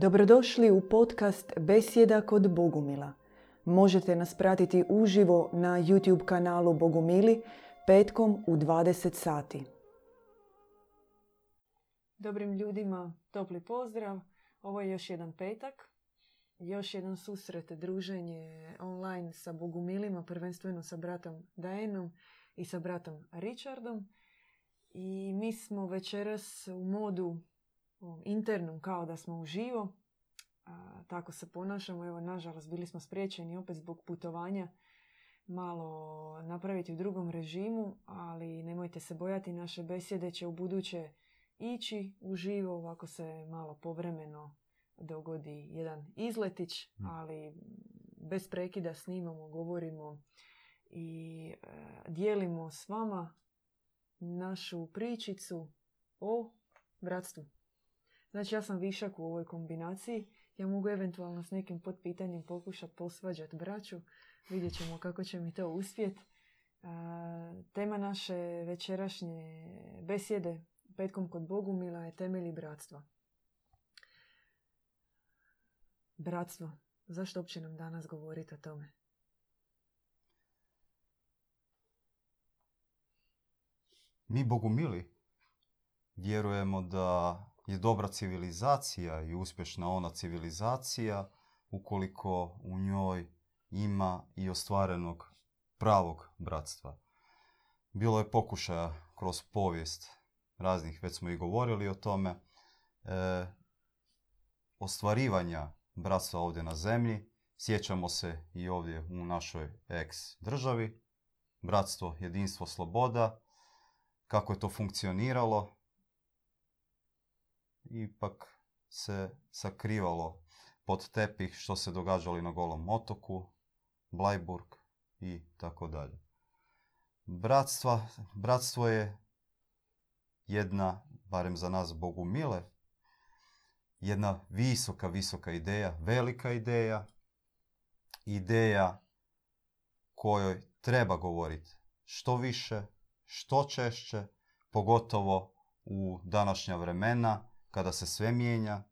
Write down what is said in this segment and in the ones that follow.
Dobrodošli u podcast Besjeda kod Bogumila. Možete nas pratiti uživo na YouTube kanalu Bogumili petkom u 20 sati. Dobrim ljudima topli pozdrav. Ovo je još jedan petak. Još jedan susret, druženje online sa Bogumilima, prvenstveno sa bratom Daenom i sa bratom Richardom. I mi smo večeras u modu internom kao da smo uživo. A, tako se ponašamo. Evo, nažalost, bili smo spriječeni opet zbog putovanja malo napraviti u drugom režimu, ali nemojte se bojati, naše besjede će u buduće ići uživo, ovako se malo povremeno dogodi jedan izletić, hm. ali bez prekida snimamo, govorimo i e, dijelimo s vama našu pričicu o bratstvu. Znači ja sam višak u ovoj kombinaciji. Ja mogu eventualno s nekim potpitanjem pokušati posvađati braću. Vidjet ćemo kako će mi to uspjeti. Tema naše večerašnje besjede petkom kod Bogumila je temelji bratstva. Bratstvo. Zašto uopće nam danas govoriti o tome? Mi Bogumili vjerujemo da je dobra civilizacija i uspješna ona civilizacija ukoliko u njoj ima i ostvarenog pravog bratstva. Bilo je pokušaja kroz povijest raznih, već smo i govorili o tome, e, ostvarivanja bratstva ovdje na zemlji. Sjećamo se i ovdje u našoj ex državi. Bratstvo, jedinstvo, sloboda. Kako je to funkcioniralo, ipak se sakrivalo pod tepih što se događalo na Golom otoku, Blajburg i tako dalje. Bratstva, bratstvo je jedna, barem za nas Bogu mile, jedna visoka, visoka ideja, velika ideja, ideja kojoj treba govoriti što više, što češće, pogotovo u današnja vremena kada se sve mijenja,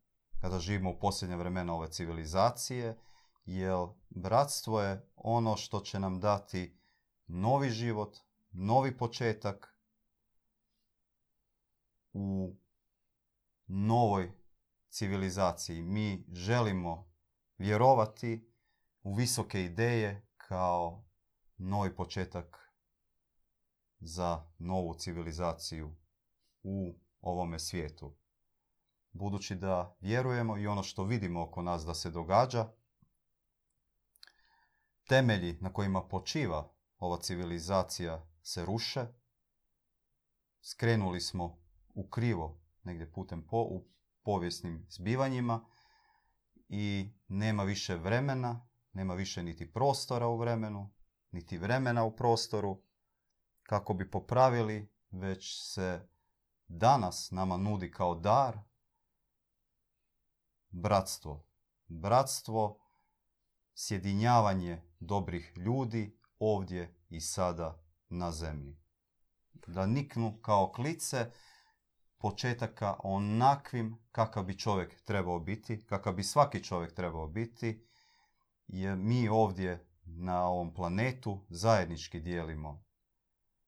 kada živimo u posljednje vremena ove civilizacije, jer bratstvo je ono što će nam dati novi život, novi početak u novoj civilizaciji. Mi želimo vjerovati u visoke ideje kao novi početak za novu civilizaciju u ovome svijetu budući da vjerujemo i ono što vidimo oko nas da se događa, temelji na kojima počiva ova civilizacija se ruše, skrenuli smo u krivo negdje putem po, u povijesnim zbivanjima i nema više vremena, nema više niti prostora u vremenu, niti vremena u prostoru kako bi popravili, već se danas nama nudi kao dar bratstvo. Bratstvo, sjedinjavanje dobrih ljudi ovdje i sada na zemlji. Da niknu kao klice početaka onakvim kakav bi čovjek trebao biti, kakav bi svaki čovjek trebao biti, jer mi ovdje na ovom planetu zajednički dijelimo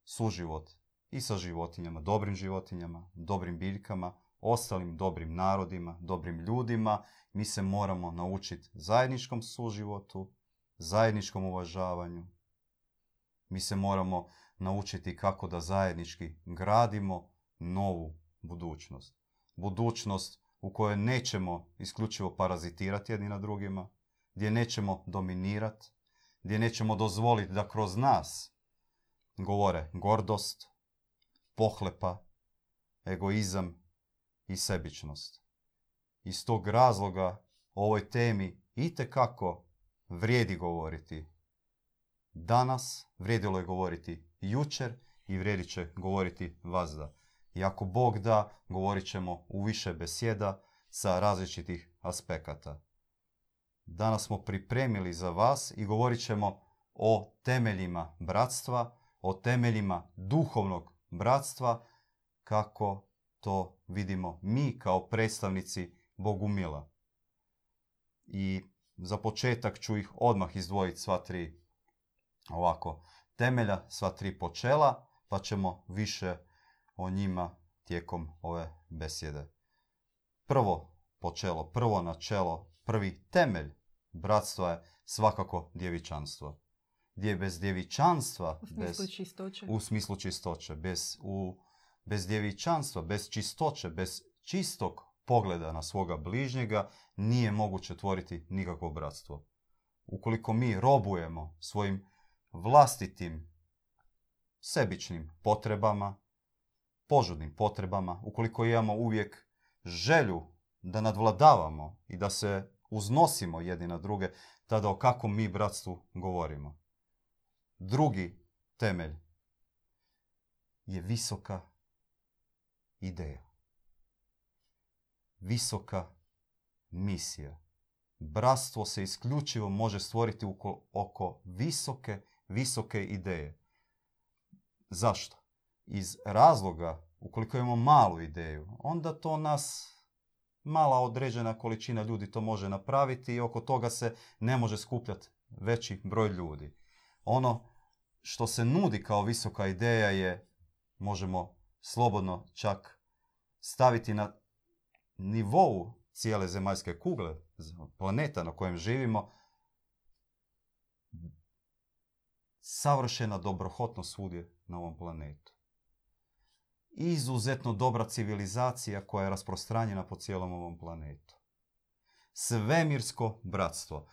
suživot i sa životinjama, dobrim životinjama, dobrim biljkama, ostalim dobrim narodima, dobrim ljudima. Mi se moramo naučiti zajedničkom suživotu, zajedničkom uvažavanju. Mi se moramo naučiti kako da zajednički gradimo novu budućnost. Budućnost u kojoj nećemo isključivo parazitirati jedni na drugima, gdje nećemo dominirati, gdje nećemo dozvoliti da kroz nas govore gordost, pohlepa, egoizam i sebičnost. Iz tog razloga o ovoj temi itekako vrijedi govoriti. Danas vrijedilo je govoriti jučer i vrijedit će govoriti vazda. I ako Bog da, govorit ćemo u više besjeda sa različitih aspekata. Danas smo pripremili za vas i govorit ćemo o temeljima bratstva, o temeljima duhovnog bratstva, kako to vidimo mi kao predstavnici Bogu mila. I za početak ću ih odmah izdvojiti sva tri ovako temelja, sva tri počela, pa ćemo više o njima tijekom ove besjede. Prvo počelo, prvo načelo, prvi temelj bratstva je svakako djevičanstvo. Gdje bez djevičanstva, U smislu bez, čistoće. u smislu čistoće, bez, u, bez djevičanstva, bez čistoće, bez čistog pogleda na svoga bližnjega, nije moguće tvoriti nikakvo bratstvo. Ukoliko mi robujemo svojim vlastitim sebičnim potrebama, požudnim potrebama, ukoliko imamo uvijek želju da nadvladavamo i da se uznosimo jedni na druge, tada o kakvom mi bratstvu govorimo. Drugi temelj je visoka ideja. Visoka misija. Bratstvo se isključivo može stvoriti oko, oko visoke, visoke ideje. Zašto? Iz razloga, ukoliko imamo malu ideju, onda to nas mala određena količina ljudi to može napraviti i oko toga se ne može skupljati veći broj ljudi. Ono što se nudi kao visoka ideja je, možemo slobodno čak staviti na nivou cijele zemaljske kugle, planeta na kojem živimo, savršena dobrohotnost svugdje na ovom planetu. Izuzetno dobra civilizacija koja je rasprostranjena po cijelom ovom planetu. Svemirsko bratstvo.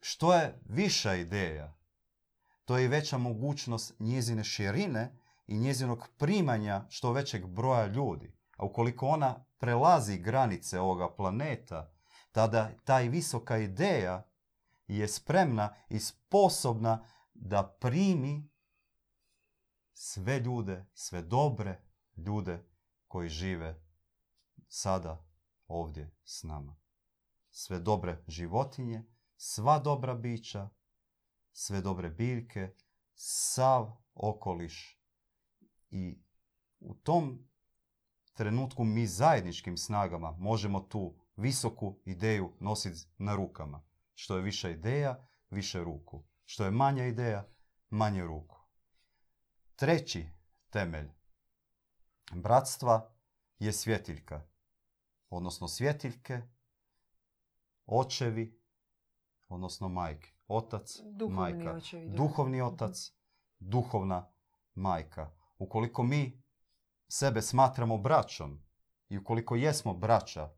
Što je viša ideja, to je i veća mogućnost njezine širine i njezinog primanja što većeg broja ljudi. A ukoliko ona prelazi granice ovoga planeta, tada taj visoka ideja je spremna i sposobna da primi sve ljude, sve dobre ljude koji žive sada ovdje s nama. Sve dobre životinje, sva dobra bića, sve dobre biljke, sav okoliš. I u tom trenutku mi zajedničkim snagama možemo tu visoku ideju nositi na rukama. Što je viša ideja, više ruku. Što je manja ideja, manje ruku. Treći temelj bratstva je svjetiljka. Odnosno svjetiljke, očevi, odnosno majke. Otac, Duhovni majka. očevi. Duhovni otac, duhovna majka. Ukoliko mi sebe smatramo braćom i ukoliko jesmo braća,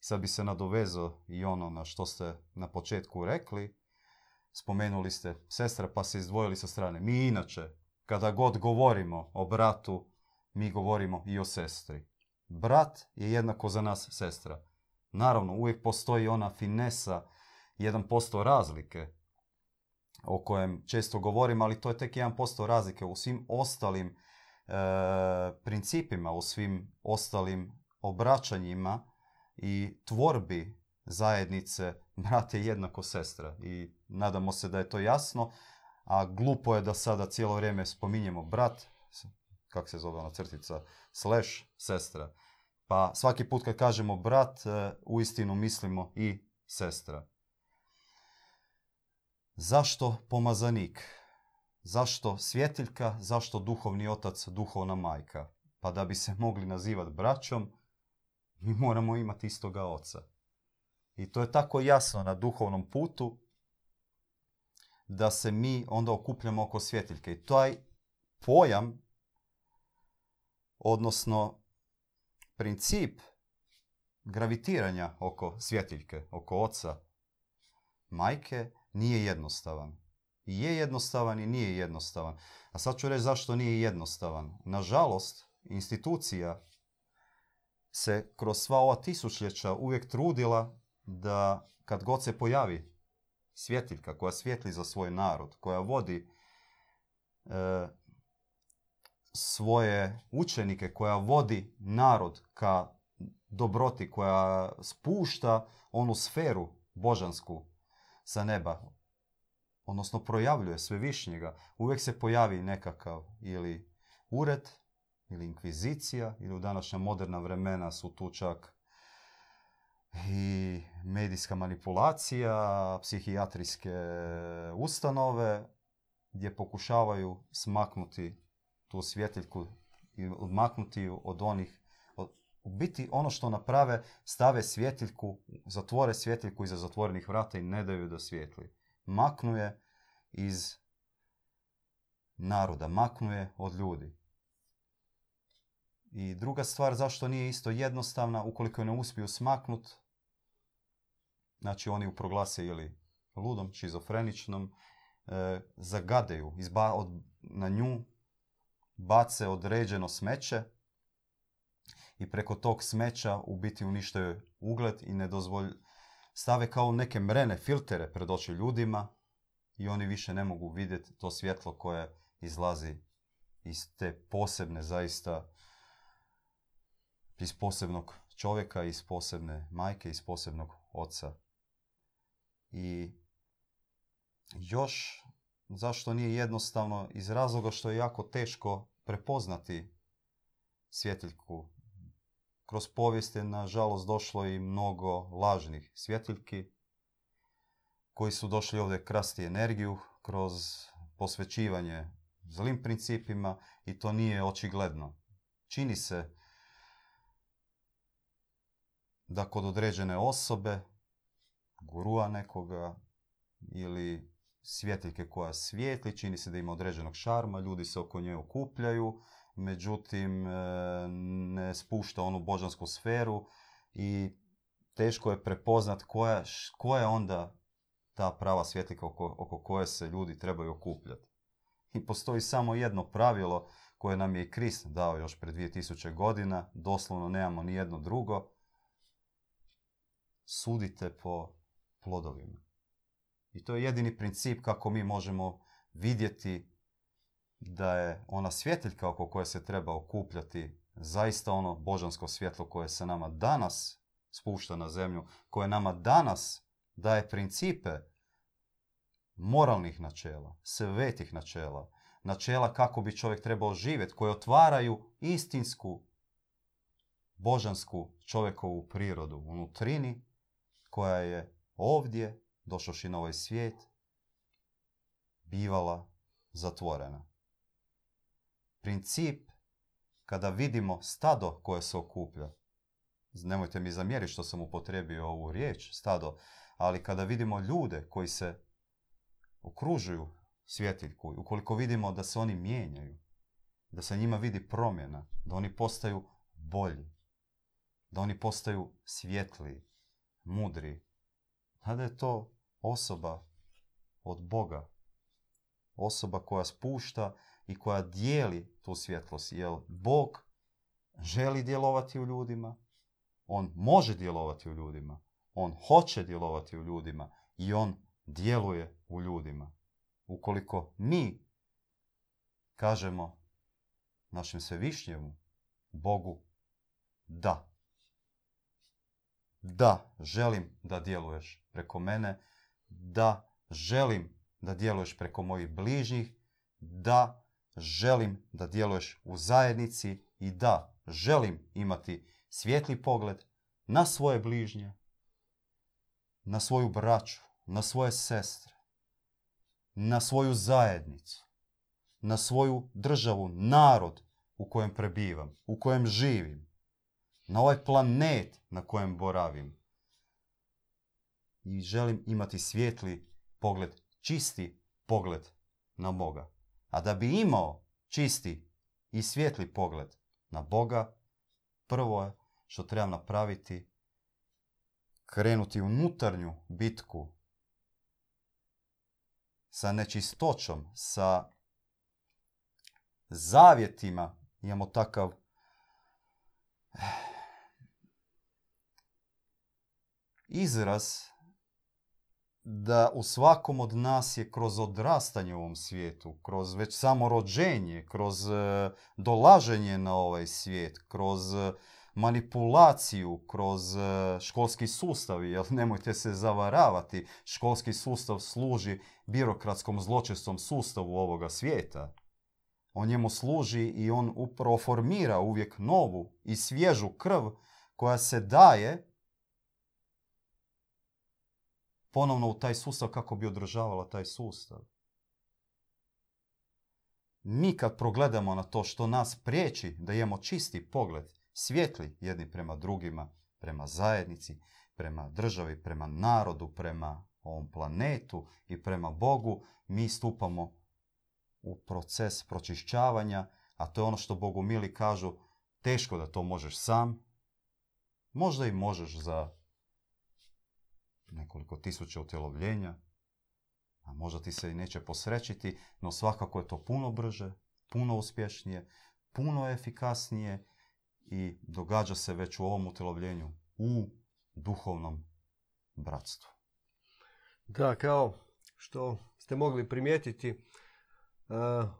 sad bi se nadovezao i ono na što ste na početku rekli, spomenuli ste sestra pa se izdvojili sa strane. Mi inače, kada god govorimo o bratu, mi govorimo i o sestri. Brat je jednako za nas sestra. Naravno, uvijek postoji ona finesa, 1% razlike o kojem često govorim, ali to je tek 1% razlike u svim ostalim principima, u svim ostalim obraćanjima i tvorbi zajednice brat je jednako sestra i nadamo se da je to jasno, a glupo je da sada cijelo vrijeme spominjemo brat, kak se zove ona crtica, slash sestra. Pa svaki put kad kažemo brat, e, uistinu mislimo i sestra. Zašto pomazanik? Zašto svjetiljka? Zašto duhovni otac, duhovna majka? Pa da bi se mogli nazivati braćom, mi moramo imati istoga oca. I to je tako jasno na duhovnom putu da se mi onda okupljamo oko svjetiljke. I taj pojam, odnosno princip gravitiranja oko svjetiljke, oko oca, majke, nije jednostavan. Je jednostavan i nije jednostavan. A sad ću reći zašto nije jednostavan. Nažalost, institucija se kroz sva ova tisućljeća uvijek trudila da kad god se pojavi svjetiljka koja svjetli za svoj narod, koja vodi e, svoje učenike, koja vodi narod ka dobroti, koja spušta onu sferu božansku sa neba, odnosno projavljuje sve višnjega, uvijek se pojavi nekakav ili ured, ili inkvizicija, ili u današnja moderna vremena su tu čak i medijska manipulacija, psihijatrijske ustanove gdje pokušavaju smaknuti tu svjetiljku i odmaknuti ju od onih u biti ono što naprave, stave svjetiljku, zatvore svjetiljku iza zatvorenih vrata i ne daju da svijetli. Maknu je iz naroda, maknu je od ljudi. I druga stvar, zašto nije isto jednostavna, ukoliko je ne uspiju smaknut, znači oni ju proglase ili ludom, šizofreničnom, e, zagadaju, izba, od, na nju bace određeno smeće i preko tog smeća u biti uništaju ugled i ne dozvolj... stave kao neke mrene, filtere pred oči ljudima i oni više ne mogu vidjeti to svjetlo koje izlazi iz te posebne zaista iz posebnog čovjeka, iz posebne majke, iz posebnog oca. I još zašto nije jednostavno? Iz razloga što je jako teško prepoznati svjetiljku. Kroz povijest je nažalost došlo i mnogo lažnih svjetiljki koji su došli ovdje krasti energiju kroz posvećivanje zlim principima i to nije očigledno. Čini se da kod određene osobe, gurua nekoga ili svjetiljke koja svijetli, čini se da ima određenog šarma, ljudi se oko nje okupljaju, međutim e, ne spušta onu božansku sferu i teško je prepoznat koja, koja je onda ta prava svjetlika oko, oko koje se ljudi trebaju okupljati. I postoji samo jedno pravilo koje nam je i Krist dao još pred 2000 godina, doslovno nemamo ni jedno drugo. Sudite po plodovima. I to je jedini princip kako mi možemo vidjeti da je ona svjetiljka oko koje se treba okupljati zaista ono božansko svjetlo koje se nama danas spušta na zemlju, koje nama danas daje principe moralnih načela, svetih načela, načela kako bi čovjek trebao živjeti, koje otvaraju istinsku božansku čovjekovu prirodu unutrini koja je ovdje, došoši na ovaj svijet, bivala zatvorena. Princip kada vidimo stado koje se okuplja, nemojte mi zamjeriti što sam upotrebio ovu riječ, stado, ali kada vidimo ljude koji se okružuju svjetiljku, ukoliko vidimo da se oni mijenjaju, da se njima vidi promjena, da oni postaju bolji, da oni postaju svjetliji, mudri, tada je to osoba od Boga. Osoba koja spušta i koja dijeli tu svjetlost. Jer Bog želi djelovati u ljudima, on može djelovati u ljudima, on hoće djelovati u ljudima i on djeluje u ljudima. Ukoliko mi kažemo našem svevišnjemu Bogu da. Da, želim da djeluješ preko mene, da želim da djeluješ preko mojih bližnjih, da želim da djeluješ u zajednici i da želim imati svijetli pogled na svoje bližnje, na svoju braću, na svoje sestre, na svoju zajednicu, na svoju državu, narod u kojem prebivam, u kojem živim, na ovaj planet na kojem boravim. I želim imati svijetli pogled, čisti pogled na Boga. A da bi imao čisti i svijetli pogled na Boga, prvo je što trebam napraviti krenuti unutarnju bitku sa nečistoćom, sa zavjetima, imamo takav izraz da u svakom od nas je kroz odrastanje u ovom svijetu, kroz već samo rođenje, kroz e, dolaženje na ovaj svijet, kroz e, manipulaciju, kroz e, školski sustav, jer nemojte se zavaravati, školski sustav služi birokratskom zločestom sustavu ovoga svijeta. On njemu služi i on upravo formira uvijek novu i svježu krv koja se daje ponovno u taj sustav kako bi održavala taj sustav. Mi kad progledamo na to što nas priječi da imamo čisti pogled, svjetli jedni prema drugima, prema zajednici, prema državi, prema narodu, prema ovom planetu i prema Bogu, mi stupamo u proces pročišćavanja, a to je ono što Bogu mili kažu, teško da to možeš sam, možda i možeš za nekoliko tisuća utjelovljenja, a možda ti se i neće posrećiti, no svakako je to puno brže, puno uspješnije, puno efikasnije i događa se već u ovom utjelovljenju u duhovnom bratstvu. Da, kao što ste mogli primijetiti, uh,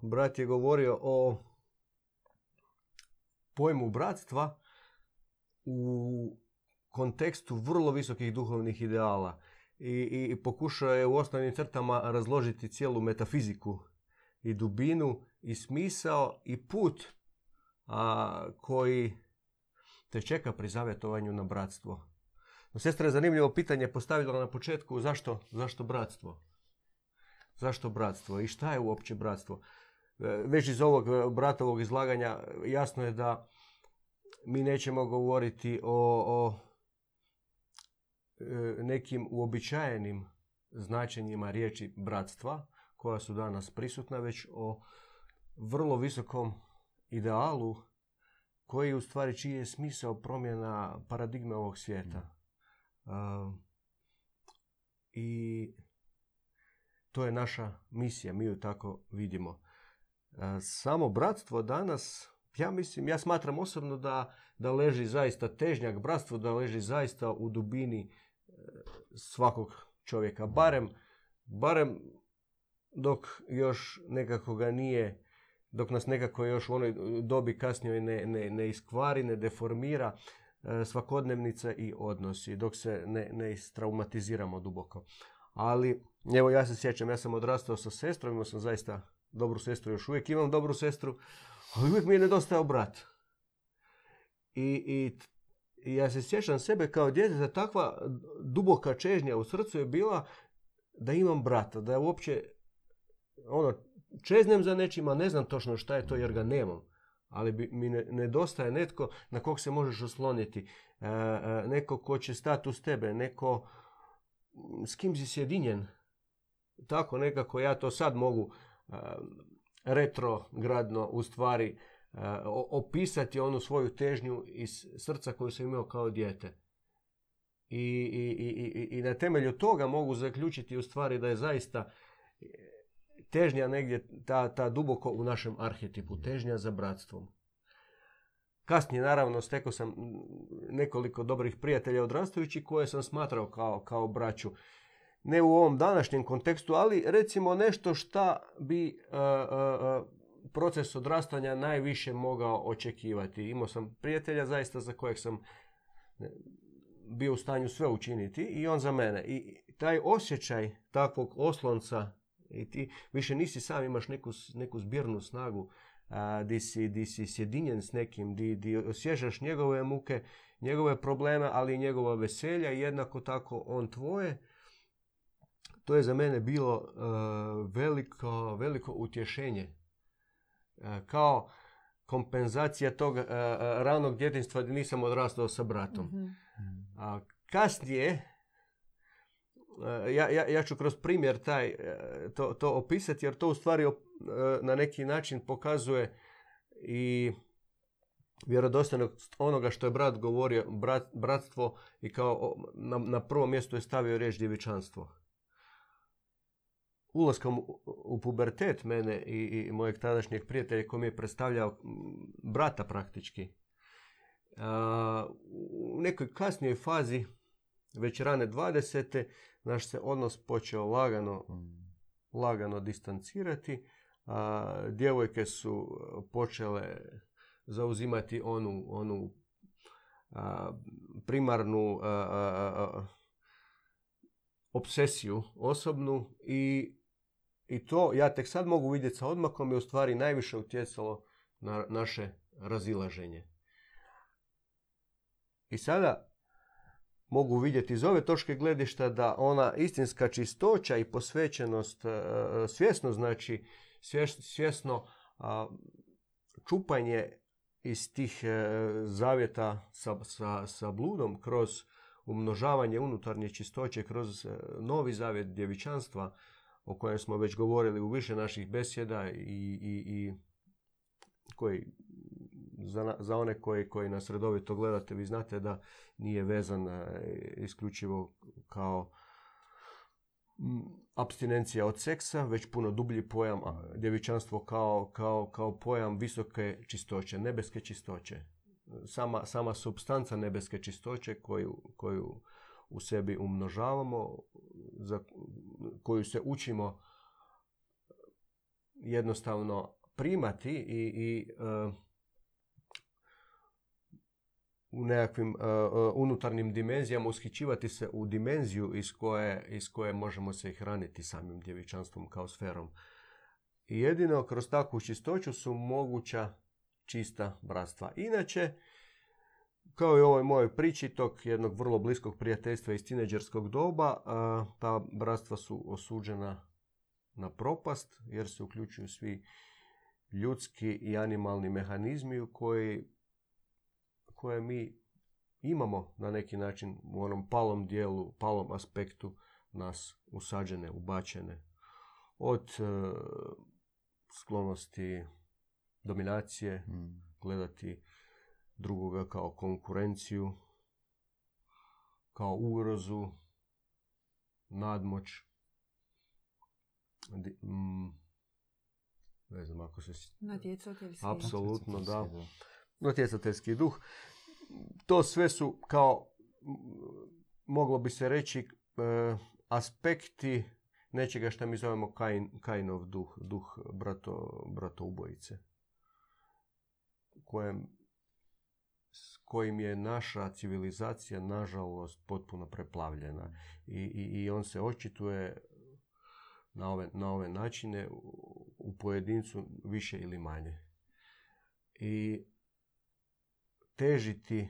brat je govorio o pojmu bratstva u kontekstu vrlo visokih duhovnih ideala i, i pokušao je u osnovnim crtama razložiti cijelu metafiziku i dubinu i smisao i put a, koji te čeka pri zavjetovanju na bratstvo. No, sestra je zanimljivo pitanje postavila na početku zašto, zašto bratstvo? Zašto bratstvo i šta je uopće bratstvo? E, već iz ovog bratovog izlaganja jasno je da mi nećemo govoriti o, o e, nekim uobičajenim značenjima riječi bratstva koja su danas prisutna, već o vrlo visokom idealu koji u stvari čiji je smisao promjena paradigme ovog svijeta. I to je naša misija, mi ju tako vidimo. Samo bratstvo danas, ja mislim, ja smatram osobno da, da leži zaista težnjak bratstvo, da leži zaista u dubini e, svakog čovjeka. Barem, barem dok još nekako ga nije, dok nas nekako još u onoj dobi kasnije ne, ne, ne iskvari, ne deformira, E, svakodnevnica i odnosi, dok se ne, ne istraumatiziramo duboko. Ali, evo ja se sjećam, ja sam odrastao sa sestrom, imao sam zaista dobru sestru, još uvijek imam dobru sestru, ali uvijek mi je nedostajao brat. I, i, i ja se sjećam sebe kao djete, takva duboka čežnja u srcu je bila da imam brata, da je uopće ono, čeznem za nečima, ne znam točno šta je to jer ga nemam ali bi, mi nedostaje netko na kog se možeš osloniti. E, e, neko ko će stati uz tebe, neko s kim si sjedinjen. Tako nekako ja to sad mogu e, retrogradno u stvari opisati onu svoju težnju iz srca koju sam imao kao dijete. I, i, i, I na temelju toga mogu zaključiti u stvari da je zaista težnja negdje ta, ta duboko u našem arhetipu, težnja za bratstvom. Kasnije, naravno, stekao sam nekoliko dobrih prijatelja odrastajući koje sam smatrao kao, kao braću. Ne u ovom današnjem kontekstu, ali recimo nešto šta bi uh, uh, proces odrastanja najviše mogao očekivati. Imao sam prijatelja zaista za kojeg sam bio u stanju sve učiniti i on za mene. I taj osjećaj takvog oslonca i ti više nisi sam, imaš neku, neku zbirnu snagu a, di, si, di si sjedinjen s nekim, di, di osjećaš njegove muke, njegove probleme, ali i njegova veselja i jednako tako on tvoje. To je za mene bilo veliko, veliko utješenje. Kao kompenzacija tog ranog djetinstva gdje nisam odrastao sa bratom. mm A kasnije, E, ja, ja, ja ću kroz primjer taj, e, to, to opisati jer to u stvari e, na neki način pokazuje i vjerodostojnost onoga što je brat govorio, brat, bratstvo i kao na, na prvo mjesto je stavio riječ djevičanstvo. Ulaskom u, pubertet mene i, i mojeg tadašnjeg prijatelja koji mi je predstavljao brata praktički, u nekoj kasnijoj fazi, već rane 20 naš se odnos počeo lagano, mm. lagano distancirati. A, djevojke su počele zauzimati onu, onu a, primarnu obsesiju osobnu i, i to ja tek sad mogu vidjeti sa odmakom je u stvari najviše utjecalo na naše razilaženje. I sada mogu vidjeti iz ove točke gledišta da ona istinska čistoća i posvećenost, e, svjesno znači, svjesno čupanje iz tih e, zavjeta sa, sa, sa bludom kroz umnožavanje unutarnje čistoće, kroz e, novi zavjet djevičanstva, o kojem smo već govorili u više naših besjeda i, i, i koji za, za one koji, koji nas redovito gledate, vi znate da nije vezan e, isključivo kao abstinencija od seksa, već puno dublji pojam djevičanstvo kao, kao, kao pojam visoke čistoće, nebeske čistoće. Sama, sama substanca nebeske čistoće koju, koju u sebi umnožavamo, za koju se učimo jednostavno primati i, i e, u nekakvim uh, unutarnjim dimenzijama ushićivati se u dimenziju iz koje, iz koje možemo se hraniti samim djevičanstvom kao sferom. Jedino kroz takvu čistoću su moguća čista bratstva. Inače, kao i u ovoj mojoj priči tog jednog vrlo bliskog prijateljstva iz tineđerskog doba, ta bratstva su osuđena na propast jer se uključuju svi ljudski i animalni mehanizmi u koji koje mi imamo na neki način u onom palom dijelu, palom aspektu nas usađene, ubačene. Od e, sklonosti dominacije, mm. gledati drugoga kao konkurenciju, kao ugrozu, nadmoć. Mm, ne znam ako se... Natjecateljski. Apsolutno, da natjecateljski duh. To sve su kao, moglo bi se reći, e, aspekti nečega što mi zovemo Kain, Kainov duh, duh brato, brato ubojice. Kojem, kojim je naša civilizacija, nažalost, potpuno preplavljena. I, i, i on se očituje na ove, na ove načine u pojedincu više ili manje. I težiti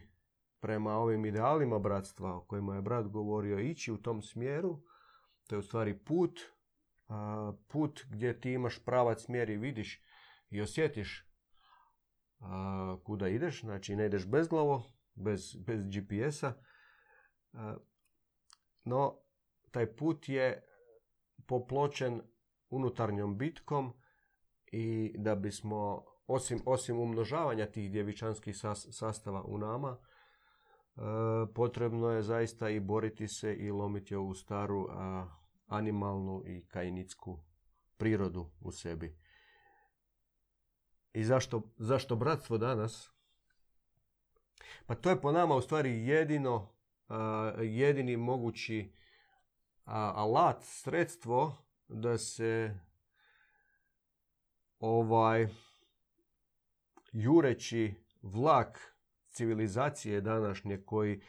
prema ovim idealima bratstva o kojima je brat govorio, ići u tom smjeru, to je u stvari put, put gdje ti imaš pravac smjer i vidiš i osjetiš kuda ideš, znači ne ideš bezglavo, bez, bez GPS-a, no taj put je popločen unutarnjom bitkom i da bismo osim, osim umnožavanja tih djevičanskih sastava u nama, e, potrebno je zaista i boriti se i lomiti ovu staru animalnu i kajnicku prirodu u sebi. I zašto, zašto bratstvo danas? Pa to je po nama u stvari jedino, jedini mogući alat, sredstvo da se ovaj jureći vlak civilizacije današnje koji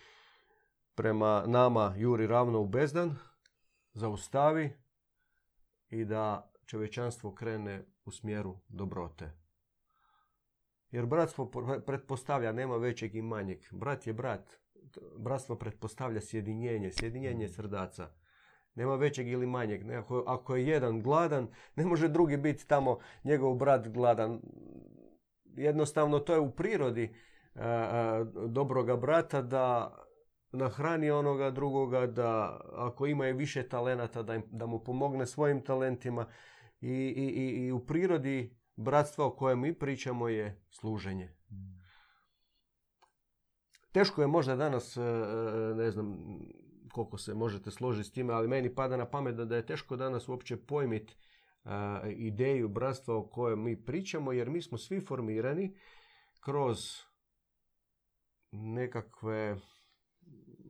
prema nama juri ravno u bezdan, zaustavi i da čovječanstvo krene u smjeru dobrote. Jer bratstvo pretpostavlja, nema većeg i manjeg. Brat je brat. Bratstvo pretpostavlja sjedinjenje, sjedinjenje srdaca. Nema većeg ili manjeg. Ako je jedan gladan, ne može drugi biti tamo njegov brat gladan jednostavno to je u prirodi e, e, dobroga brata da nahrani onoga drugoga, da ako ima i više talenata da, da mu pomogne svojim talentima i, i, i u prirodi bratstva o kojem mi pričamo je služenje. Teško je možda danas, e, ne znam koliko se možete složiti s time, ali meni pada na pamet da je teško danas uopće pojmiti ideju bratstva o kojem mi pričamo, jer mi smo svi formirani kroz nekakve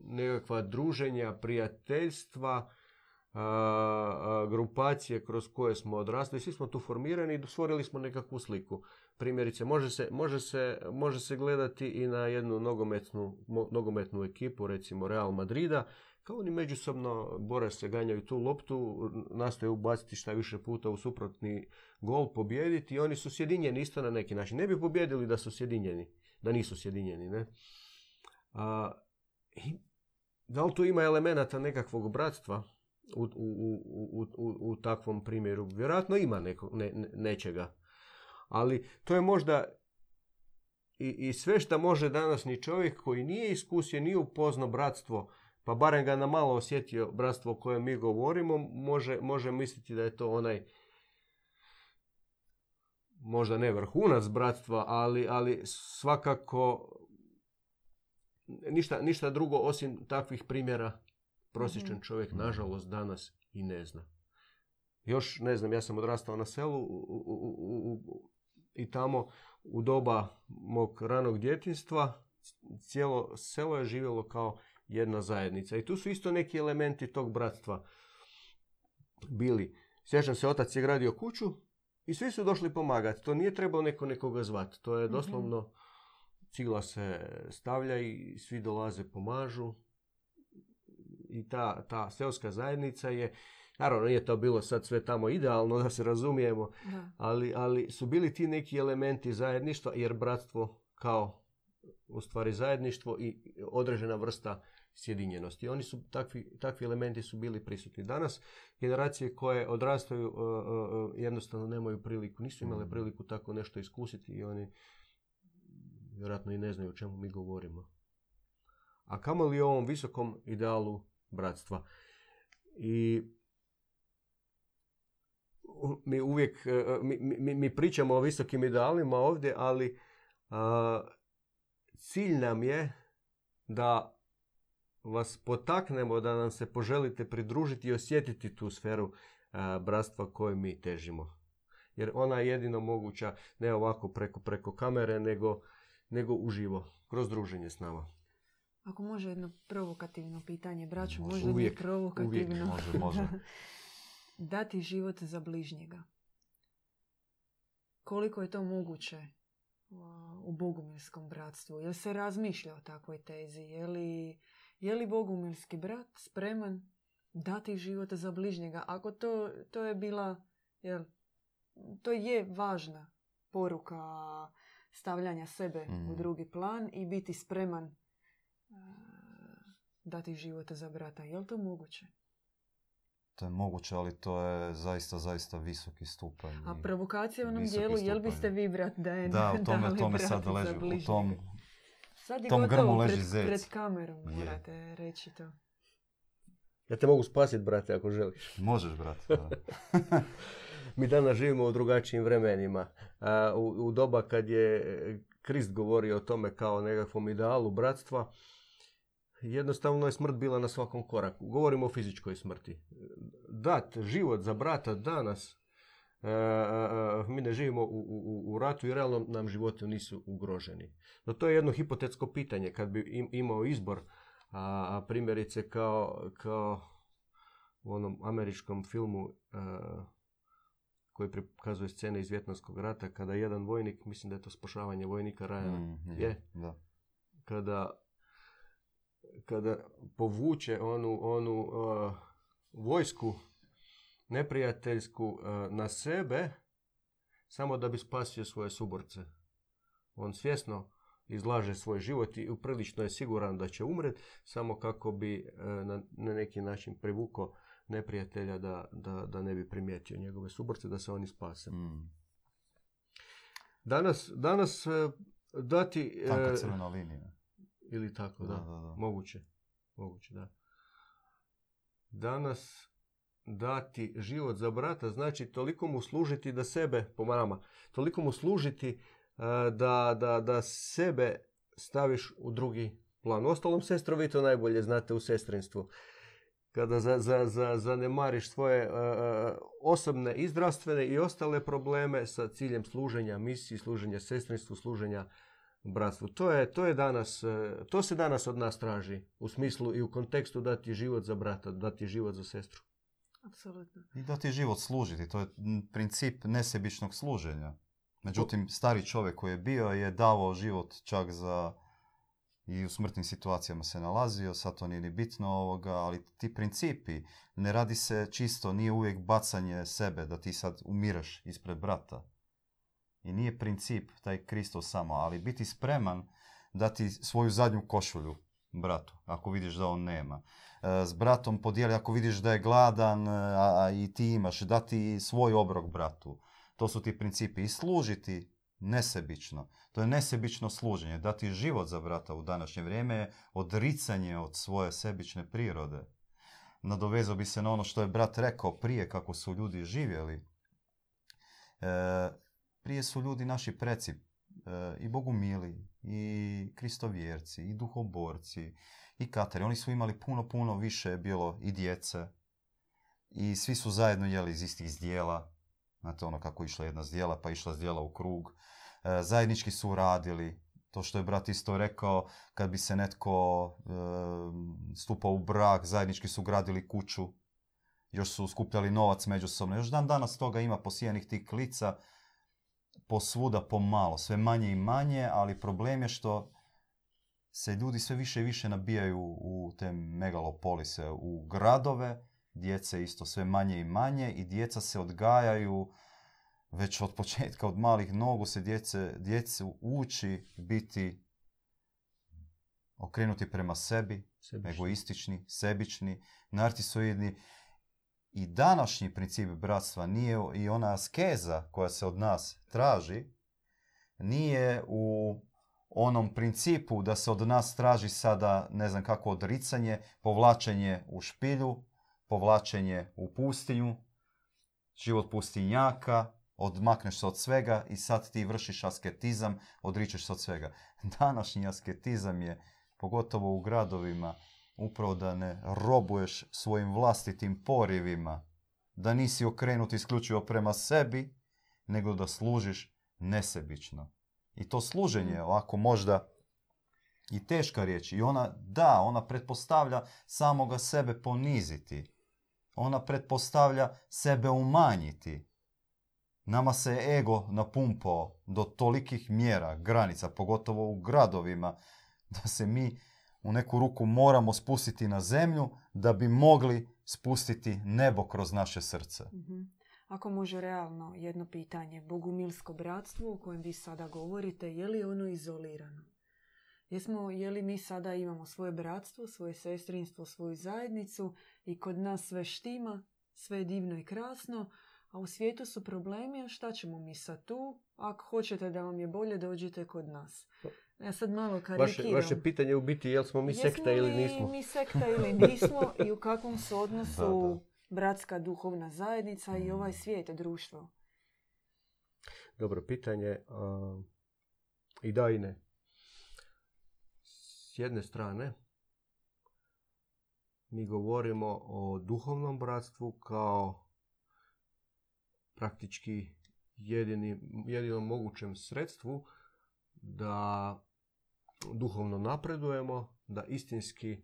nekakva druženja, prijateljstva, grupacije kroz koje smo odrasli. Svi smo tu formirani i stvorili smo nekakvu sliku. Primjerice, može se, može se, može se gledati i na jednu nogometnu, nogometnu ekipu, recimo Real Madrida, kao oni međusobno bore se, ganjaju tu loptu, nastoje ubaciti šta više puta u suprotni gol, pobijediti i oni su sjedinjeni isto na neki način. Ne bi pobjedili da su sjedinjeni, da nisu sjedinjeni. Ne? A, i da li tu ima elemenata nekakvog bratstva u, u, u, u, u takvom primjeru? Vjerojatno ima neko, ne, nečega. Ali to je možda i, i sve što može danas ni čovjek koji nije iskusio, nije upoznao bratstvo, pa barem ga na malo osjetio bratstvo o kojem mi govorimo, može, može misliti da je to onaj možda ne vrhunac bratstva, ali, ali svakako ništa, ništa drugo osim takvih primjera prosječan mhm. čovjek nažalost danas i ne zna. Još ne znam, ja sam odrastao na selu i tamo u doba mog ranog djetinstva cijelo selo je živjelo kao jedna zajednica. I tu su isto neki elementi tog bratstva bili. Sjećam se, otac je gradio kuću i svi su došli pomagati. To nije trebao neko nekoga zvati. To je mhm. doslovno cigla se stavlja i svi dolaze, pomažu. I ta, ta seoska zajednica je, naravno nije to bilo sad sve tamo idealno da se razumijemo, Ali, ali su bili ti neki elementi zajedništva jer bratstvo kao u stvari zajedništvo i određena vrsta sjedinjenosti. Oni su, takvi, takvi elementi su bili prisutni. Danas generacije koje odrastaju uh, uh, jednostavno nemaju priliku, nisu imale mm. priliku tako nešto iskusiti i oni vjerojatno i ne znaju o čemu mi govorimo. A kamo li o ovom visokom idealu bratstva? I mi uvijek, mi, mi, mi pričamo o visokim idealima ovdje, ali cilj nam je da vas potaknemo da nam se poželite pridružiti i osjetiti tu sferu bratstva koju mi težimo. Jer ona je jedino moguća ne ovako preko, preko kamere, nego, nego uživo, kroz druženje s nama. Ako može jedno provokativno pitanje, braću, može, uvijek, provokativno? Uvijek, može, može. Dati život za bližnjega. Koliko je to moguće u bogumilskom bratstvu? Jel se razmišlja o takvoj tezi? Je li je li bogumilski brat spreman dati život za bližnjega? Ako to, to je bila, jel, to je važna poruka stavljanja sebe u mhm. drugi plan i biti spreman dati život za brata. Je li to moguće? To je moguće, ali to je zaista, zaista visoki stupanj. A provokacija u onom dijelu, jel biste vi brat da je Da, u tome, tome sad leži, u tom Sad je Tom grmu leži pred, zec. pred kamerom, morate reći to. Ja te mogu spasiti, brate, ako želiš. Možeš, brate. Mi danas živimo u drugačijim vremenima. u, u doba kad je Krist govorio o tome kao nekakvom idealu bratstva, jednostavno je smrt bila na svakom koraku. Govorimo o fizičkoj smrti. Dat život za brata danas E, e, e, mi ne živimo u, u, u ratu i realno nam životi nisu ugroženi. No to je jedno hipotetsko pitanje. Kad bi imao izbor, a, primjerice kao, kao u onom američkom filmu koji prikazuje scene iz Vjetnamskog rata, kada jedan vojnik, mislim da je to spašavanje vojnika Rajana, mm, je, da. Kada, kada povuče onu, onu vojsku neprijateljsku e, na sebe samo da bi spasio svoje suborce. On svjesno izlaže svoj život i uprilično je siguran da će umret samo kako bi e, na, neki način privukao neprijatelja da, da, da ne bi primijetio njegove suborce, da se oni spase. Mm. Danas, danas dati... Tako crvena linija. Ili tako, da, da, da. Moguće. Moguće, da. Danas dati život za brata znači toliko mu služiti da sebe, po nama, toliko mu služiti e, da, da, da sebe staviš u drugi plan. Ostalom, sestro, vi to najbolje znate u sestrinstvu. Kada za, za, za, zanemariš svoje uh, osobne i zdravstvene i ostale probleme sa ciljem služenja misiji, služenja sestrinstvu, služenja bratstvu. To je, to je danas, to se danas od nas traži u smislu i u kontekstu dati život za brata, dati život za sestru. Apsolutno. I da ti život služiti, to je princip nesebičnog služenja. Međutim, stari čovjek koji je bio je davao život čak za i u smrtnim situacijama se nalazio, sad to nije ni bitno ovoga, ali ti principi, ne radi se čisto, nije uvijek bacanje sebe, da ti sad umireš ispred brata. I nije princip taj Kristo samo, ali biti spreman dati svoju zadnju košulju bratu, ako vidiš da on nema. E, S bratom podijeli ako vidiš da je gladan e, a, i ti imaš, dati svoj obrok bratu. To su ti principi. I služiti nesebično. To je nesebično služenje. Dati život za brata u današnje vrijeme je odricanje od svoje sebične prirode. Nadovezao bi se na ono što je brat rekao prije kako su ljudi živjeli. E, prije su ljudi naši preci e, i bogumili, i kristovjerci, i duhoborci, i katari. Oni su imali puno, puno više bilo i djece. I svi su zajedno jeli iz istih zdjela. Znate ono kako išla jedna zdjela, pa išla zdjela u krug. E, zajednički su radili. To što je brat isto rekao, kad bi se netko e, stupao u brak, zajednički su gradili kuću. Još su skupljali novac međusobno. Još dan danas toga ima posijanih tih klica posvuda pomalo, sve manje i manje, ali problem je što se ljudi sve više i više nabijaju u te megalopolise, u gradove, djece isto sve manje i manje i djeca se odgajaju već od početka, od malih nogu se djece, djecu uči biti okrenuti prema sebi, Sebični. egoistični, sebični, narcisoidni. I današnji princip bratstva nije i ona askeza koja se od nas traži, nije u onom principu da se od nas traži sada ne znam kako odricanje, povlačenje u špilju, povlačenje u pustinju, život pustinjaka, odmakneš se od svega i sad ti vršiš asketizam, odričeš se od svega. Današnji asketizam je, pogotovo u gradovima, upravo da ne robuješ svojim vlastitim porivima, da nisi okrenut isključivo prema sebi, nego da služiš nesebično. I to služenje, ovako možda i teška riječ, i ona, da, ona pretpostavlja samoga sebe poniziti. Ona pretpostavlja sebe umanjiti. Nama se ego napumpao do tolikih mjera, granica, pogotovo u gradovima, da se mi u neku ruku moramo spustiti na zemlju da bi mogli spustiti nebo kroz naše srce. Mhm. Ako može realno jedno pitanje, bogumilsko bratstvo o kojem vi sada govorite, je li ono izolirano? Jesmo, je li mi sada imamo svoje bratstvo, svoje sestrinstvo, svoju zajednicu i kod nas sve štima, sve je divno i krasno, a u svijetu su problemi, a šta ćemo mi sad tu? Ako hoćete da vam je bolje, dođite kod nas. Ja sad malo Vaše, karikiram. vaše pitanje je u biti jel smo mi Jesmo sekta ili li nismo. mi sekta ili nismo i u kakvom su odnosu bratska duhovna zajednica i Mm. ovaj svijet, društvo. Dobro pitanje. a, I da i ne. S jedne strane, mi govorimo o duhovnom bratstvu kao praktički jedini, jedinom mogućem sredstvu da duhovno napredujemo, da istinski e,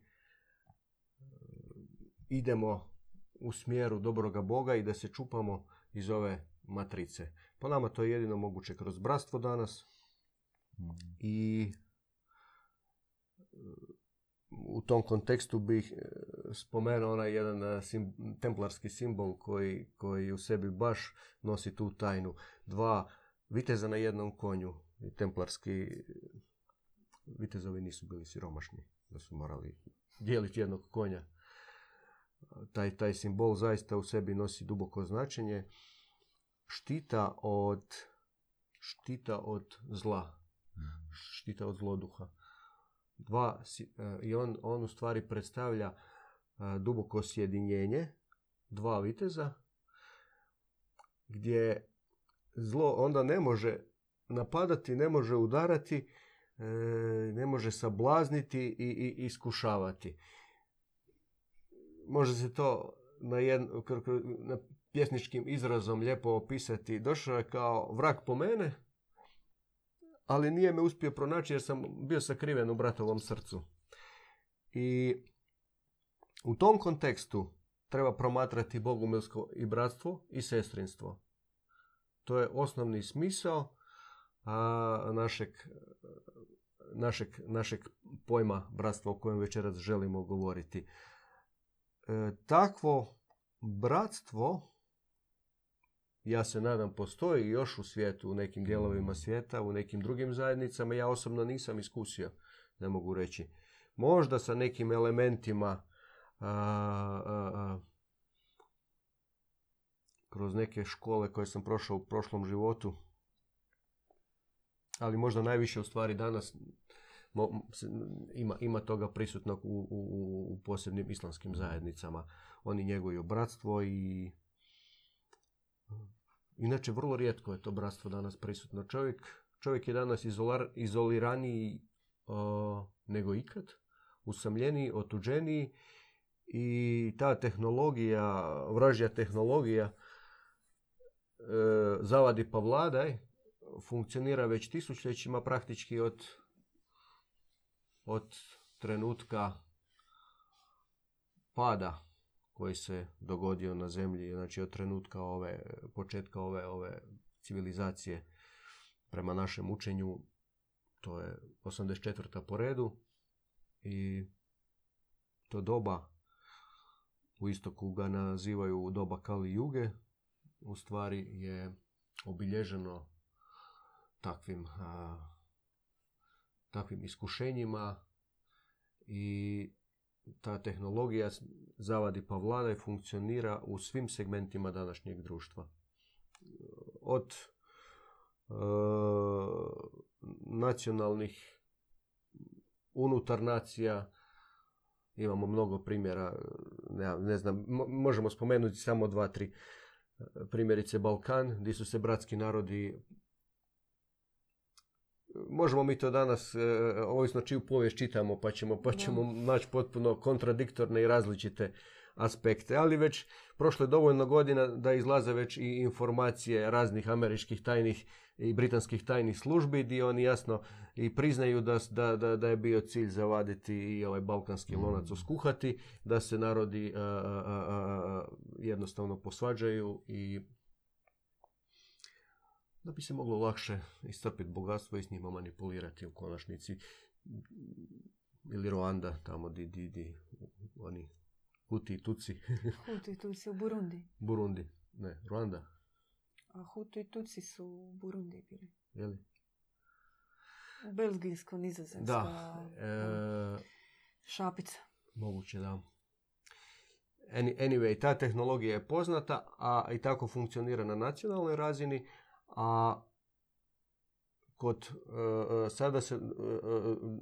idemo u smjeru dobroga Boga i da se čupamo iz ove matrice. Po nama to je jedino moguće kroz bratstvo danas i e, u tom kontekstu bih e, spomenuo onaj jedan templarski simbol koji, koji u sebi baš nosi tu tajnu. Dva viteza na jednom konju. Templarski vitezovi nisu bili siromašni, da su morali dijeliti jednog konja. Taj, taj simbol zaista u sebi nosi duboko značenje štita od štita od zla, štita od zloduha. Dva, si- e, I on, on u stvari predstavlja e, duboko sjedinjenje dva viteza gdje zlo onda ne može napadati, ne može udarati, ne može sablazniti i, i iskušavati. Može se to na, jedn, na pjesničkim izrazom lijepo opisati. Došao je kao vrag po mene, ali nije me uspio pronaći jer sam bio sakriven u bratovom srcu. I u tom kontekstu treba promatrati bogumilsko i bratstvo i sestrinstvo. To je osnovni smisao a, našeg, našeg, našeg pojma bratstva o kojem večeras želimo govoriti. E, takvo bratstvo ja se nadam postoji još u svijetu, u nekim dijelovima svijeta, u nekim drugim zajednicama. Ja osobno nisam iskusio, ne mogu reći. možda sa nekim elementima a, a, a, kroz neke škole koje sam prošao u prošlom životu. Ali možda najviše u stvari danas ima, ima toga prisutnog u, u, u posebnim islamskim zajednicama. Oni njeguju bratstvo i inače vrlo rijetko je to bratstvo danas prisutno. Čovjek, čovjek je danas izolar, izoliraniji o, nego ikad, usamljeniji, otuđeniji i ta tehnologija, vražja tehnologija e, zavadi pa vladaj, funkcionira već tisućljećima praktički od, od trenutka pada koji se dogodio na zemlji, znači od trenutka ove, početka ove, ove civilizacije prema našem učenju, to je 84. po redu i to doba u istoku ga nazivaju doba Kali Juge, u stvari je obilježeno takvim, a, takvim iskušenjima i ta tehnologija zavadi pa vlada i funkcionira u svim segmentima današnjeg društva. Od e, nacionalnih unutar nacija imamo mnogo primjera, ne, ne znam, mo- možemo spomenuti samo dva, tri. Primjerice Balkan, gdje su se bratski narodi Možemo mi to danas, e, ovisno čiju povijest čitamo, pa ćemo, pa ćemo naći potpuno kontradiktorne i različite aspekte. Ali već prošlo je dovoljno godina da izlaze već i informacije raznih američkih tajnih i britanskih tajnih službi gdje oni jasno i priznaju da, da, da, da je bio cilj zavaditi i ovaj balkanski lonac uskuhati, da se narodi a, a, a, jednostavno posvađaju i da bi se moglo lakše iscrpiti bogatstvo i s njima manipulirati u konačnici. Ili Ruanda, tamo di, di, di oni Huti i Tuci. Hutu i Tutsi u Burundi. Burundi. Ne, Ruanda. A Hutu i Tutsi su u Burundi bili. Je li? Belgijsko, nizozemska. Da. E, Šapica. moguće da. Any- Anyway, ta tehnologija je poznata, a i tako funkcionira na nacionalnoj razini, a kod e, e, sada se e,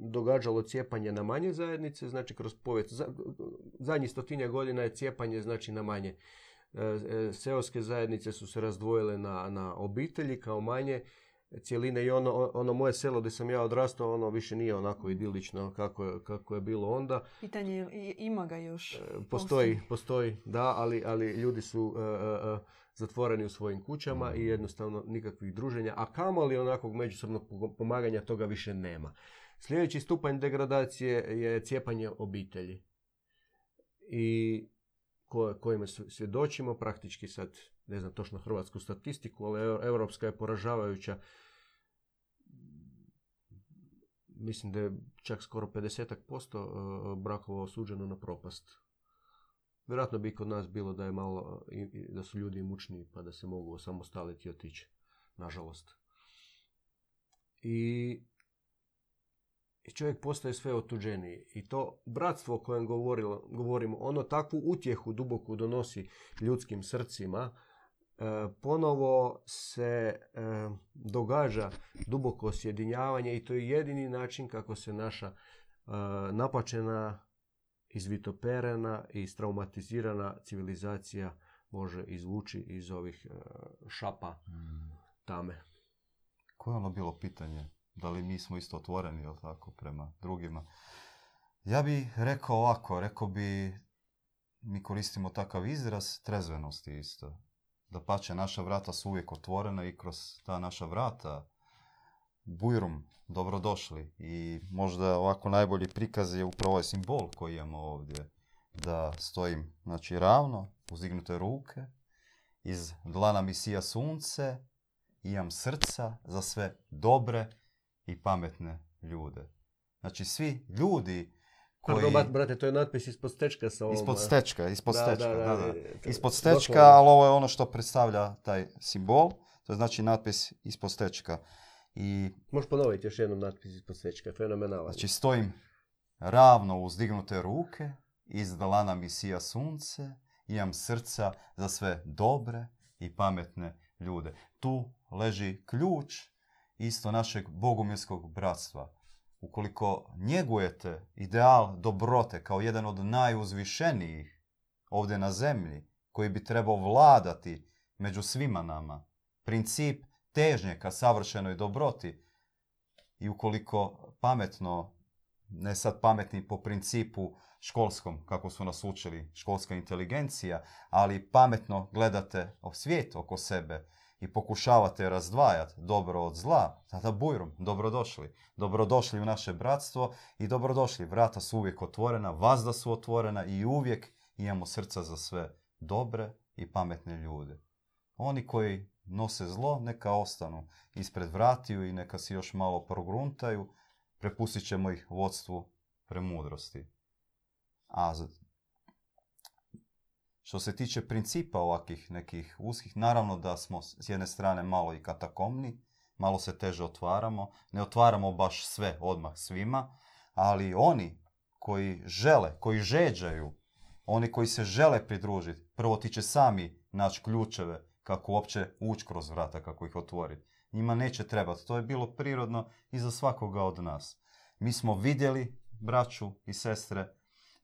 događalo cijepanje na manje zajednice, znači kroz povijest. Za, zadnjih stotinja godina je cijepanje znači na manje. E, seoske zajednice su se razdvojile na, na obitelji kao manje cjeline i ono, ono moje selo gdje sam ja odrastao, ono više nije onako idilično kako je, kako je bilo onda. Pitanje ima ga još. Postoji, postoji, da, ali, ali ljudi su e, e, zatvoreni u svojim kućama i jednostavno nikakvih druženja, a kamoli onakvog međusobnog po- pomaganja toga više nema. Sljedeći stupanj degradacije je cijepanje obitelji. I ko, kojima svjedočimo, praktički sad, ne znam točno hrvatsku statistiku, ali eu- europska je poražavajuća. Mislim da je čak skoro 50% e, brakova osuđeno na propast. Vjerojatno bi kod nas bilo da je malo, da su ljudi imućniji pa da se mogu osamostaliti i otići, nažalost. I, i čovjek postaje sve otuđeniji. I to bratstvo o kojem govorilo, govorimo, ono takvu utjehu duboku donosi ljudskim srcima, e, ponovo se e, događa duboko sjedinjavanje i to je jedini način kako se naša e, napačena, izvitoperena i straumatizirana civilizacija može izvući iz ovih e, šapa tame. Koje je ono bilo pitanje? Da li mi smo isto otvoreni, jel tako, prema drugima? Ja bi rekao ovako, rekao bi, mi koristimo takav izraz trezvenosti isto. Da pače, naša vrata su uvijek otvorena i kroz ta naša vrata bujrum, dobrodošli. I možda ovako najbolji prikaz je upravo ovaj simbol koji imamo ovdje. Da stojim, znači, ravno, uzignute ruke, iz dlana mi sija sunce, imam srca za sve dobre i pametne ljude. Znači svi ljudi koji... Pardon, brat- brate, to je natpis ispod stečka sa ovom... Ispod stečka, ispod da, stečka, da, da, da, Ispod stečka, ali ovo je ono što predstavlja taj simbol. To je znači natpis ispod stečka. I Možeš ponoviti još jednom natpis ispod stečka, fenomenalan. znači stojim ravno uzdignute ruke, iz dlana mi sija sunce, imam srca za sve dobre i pametne ljude. Tu leži ključ isto našeg bogumilskog bratstva. Ukoliko njegujete ideal dobrote kao jedan od najuzvišenijih ovdje na zemlji, koji bi trebao vladati među svima nama, princip težnje ka savršenoj dobroti i ukoliko pametno, ne sad pametni po principu školskom, kako su nas učili, školska inteligencija, ali pametno gledate svijet oko sebe i pokušavate razdvajati dobro od zla, tada bujrum, dobrodošli. Dobrodošli u naše bratstvo i dobrodošli. Vrata su uvijek otvorena, vazda su otvorena i uvijek imamo srca za sve dobre i pametne ljude. Oni koji nose zlo, neka ostanu ispred vratiju i neka si još malo progruntaju, prepustit ćemo ih vodstvu premudrosti. A što se tiče principa ovakvih nekih uskih, naravno da smo s jedne strane malo i katakomni, malo se teže otvaramo, ne otvaramo baš sve odmah svima, ali oni koji žele, koji žeđaju, oni koji se žele pridružiti, prvo ti će sami naći ključeve kako uopće ući kroz vrata, kako ih otvoriti. Njima neće trebati. To je bilo prirodno i za svakoga od nas. Mi smo vidjeli braću i sestre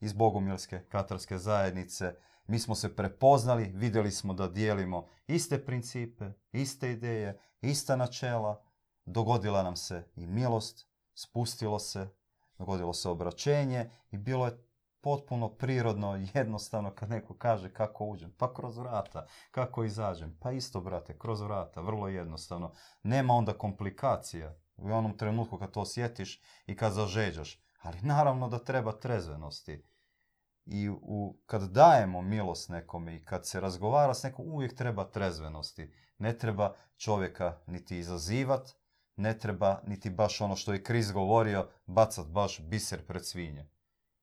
iz Bogumilske katarske zajednice. Mi smo se prepoznali, vidjeli smo da dijelimo iste principe, iste ideje, ista načela. Dogodila nam se i milost, spustilo se, dogodilo se obraćenje i bilo je potpuno prirodno, jednostavno kad neko kaže kako uđem, pa kroz vrata, kako izađem, pa isto brate, kroz vrata, vrlo jednostavno. Nema onda komplikacija u onom trenutku kad to osjetiš i kad zažeđaš, ali naravno da treba trezvenosti. I u, kad dajemo milost nekome i kad se razgovara s nekom, uvijek treba trezvenosti. Ne treba čovjeka niti izazivat, ne treba niti baš ono što je Kris govorio, bacat baš biser pred svinje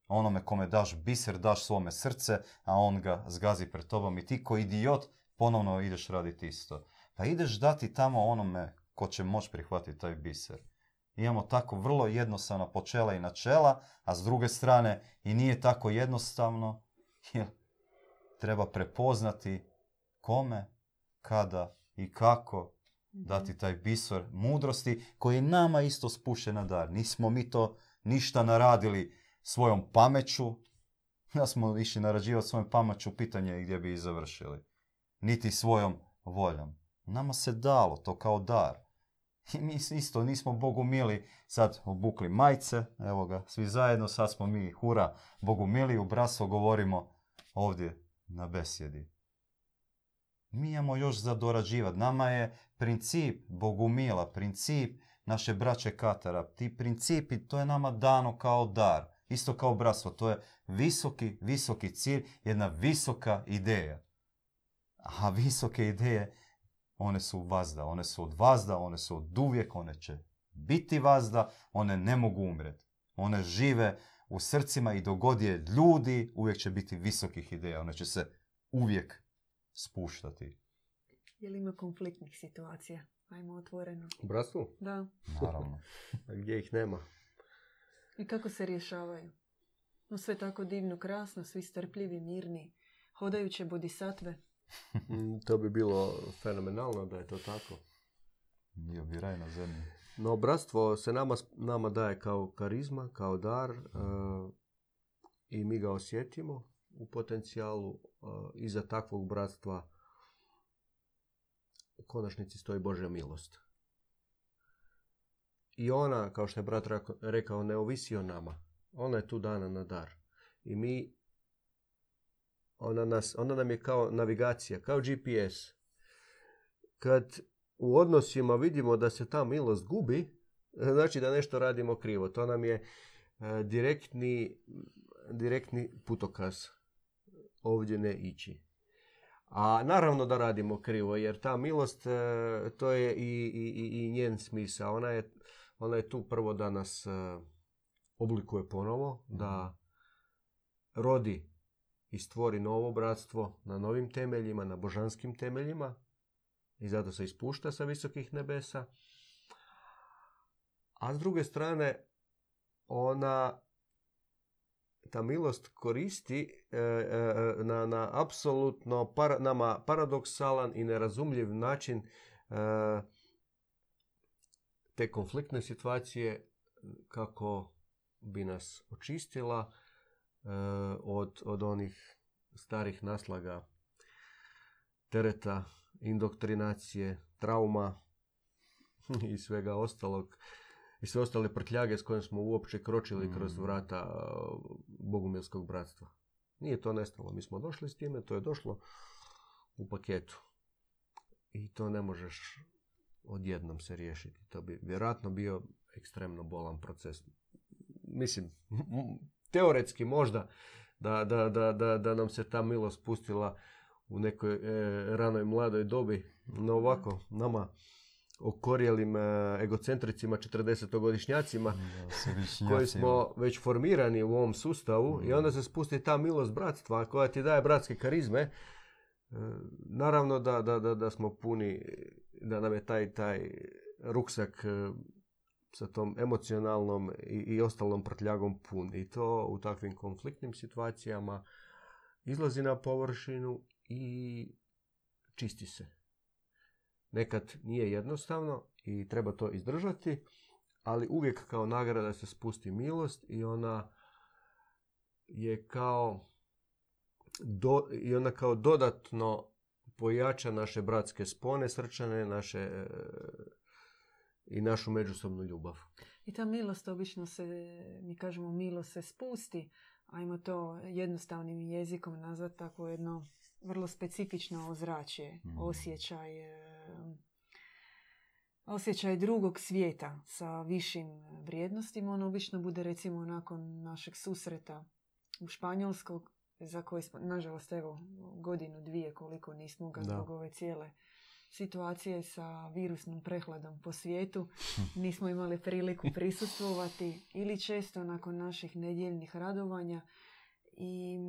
onome kome daš biser, daš svome srce, a on ga zgazi pred tobom i ti ko idiot ponovno ideš raditi isto. Pa ideš dati tamo onome ko će moći prihvatiti taj biser. Imamo tako vrlo jednostavna počela i načela, a s druge strane i nije tako jednostavno jer treba prepoznati kome, kada i kako dati mhm. taj bisor mudrosti koji je nama isto spušen na dar. Nismo mi to ništa naradili svojom pameću, da smo išli narađivati svojom pameću, pitanje je gdje bi i završili. Niti svojom voljom. Nama se dalo to kao dar. I mi isto nismo Bogu mili sad obukli majce, evo ga, svi zajedno, sad smo mi, hura, Bogu mili, u braso govorimo ovdje na besjedi. Mi imamo još za dorađivati. Nama je princip Bogumila, princip naše braće Katara, ti principi, to je nama dano kao dar. Isto kao bratstvo, to je visoki, visoki cilj, jedna visoka ideja. A visoke ideje, one su vazda, one su od vazda, one su od uvijek, one će biti vazda, one ne mogu umreti. One žive u srcima i dogod je ljudi, uvijek će biti visokih ideja, one će se uvijek spuštati. Je li ima konfliktnih situacija? Ajmo otvoreno. U bratstvu? Da. Naravno. A gdje ih nema? I kako se rješavaju? No sve tako divno, krasno, svi strpljivi, mirni, hodajuće bodisatve. To bi bilo fenomenalno da je to tako. Bio bi raj na zemlji. No, bratstvo se nama, nama daje kao karizma, kao dar uh, i mi ga osjetimo u potencijalu. Uh, iza takvog bratstva u konačnici stoji Božja milost. I ona, kao što je brat rekao, ne ovisi o nama. Ona je tu dana na dar. I mi, ona, nas, ona nam je kao navigacija, kao GPS. Kad u odnosima vidimo da se ta milost gubi, znači da nešto radimo krivo. To nam je e, direktni, direktni putokaz. Ovdje ne ići. A naravno da radimo krivo, jer ta milost, e, to je i, i, i njen smisao. Ona je ona je tu prvo da nas e, oblikuje ponovo, da mhm. rodi i stvori novo bratstvo na novim temeljima, na božanskim temeljima i zato se ispušta sa visokih nebesa. A s druge strane, ona ta milost koristi e, e, na, na apsolutno nama paradoksalan i nerazumljiv način e, te konfliktne situacije kako bi nas očistila od, od onih starih naslaga tereta, indoktrinacije, trauma i svega ostalog i sve ostale prtljage s kojim smo uopće kročili kroz mm. vrata bogumilskog bratstva. Nije to nestalo. Mi smo došli s time, to je došlo u paketu. I to ne možeš odjednom se riješiti. To bi vjerojatno bio ekstremno bolan proces. Mislim, teoretski možda da, da, da, da, da nam se ta milost spustila u nekoj e, ranoj mladoj dobi. No ovako, nama okorjelim e, egocentricima 40-godišnjacima koji smo već formirani u ovom sustavu i onda se spusti ta milost bratstva koja ti daje bratske karizme. E, naravno da, da, da, da smo puni, da nam je taj, taj ruksak e, sa tom emocionalnom i, i ostalom prtljagom pun. I to u takvim konfliktnim situacijama izlazi na površinu i čisti se. Nekad nije jednostavno i treba to izdržati, ali uvijek kao nagrada se spusti milost i ona je kao do, i ona kao dodatno pojača naše bratske spone srčane, naše e, i našu međusobnu ljubav. I ta milost obično se, mi kažemo milost se spusti, ajmo to jednostavnim jezikom nazvati tako jedno vrlo specifično ozračje, mm. osjećaj osjećaj drugog svijeta sa višim vrijednostima. On obično bude recimo nakon našeg susreta u Španjolskog, za koji smo, nažalost, evo, godinu, dvije koliko nismo ga zbog ove cijele situacije sa virusnom prehladom po svijetu. Nismo imali priliku prisustvovati ili često nakon naših nedjeljnih radovanja i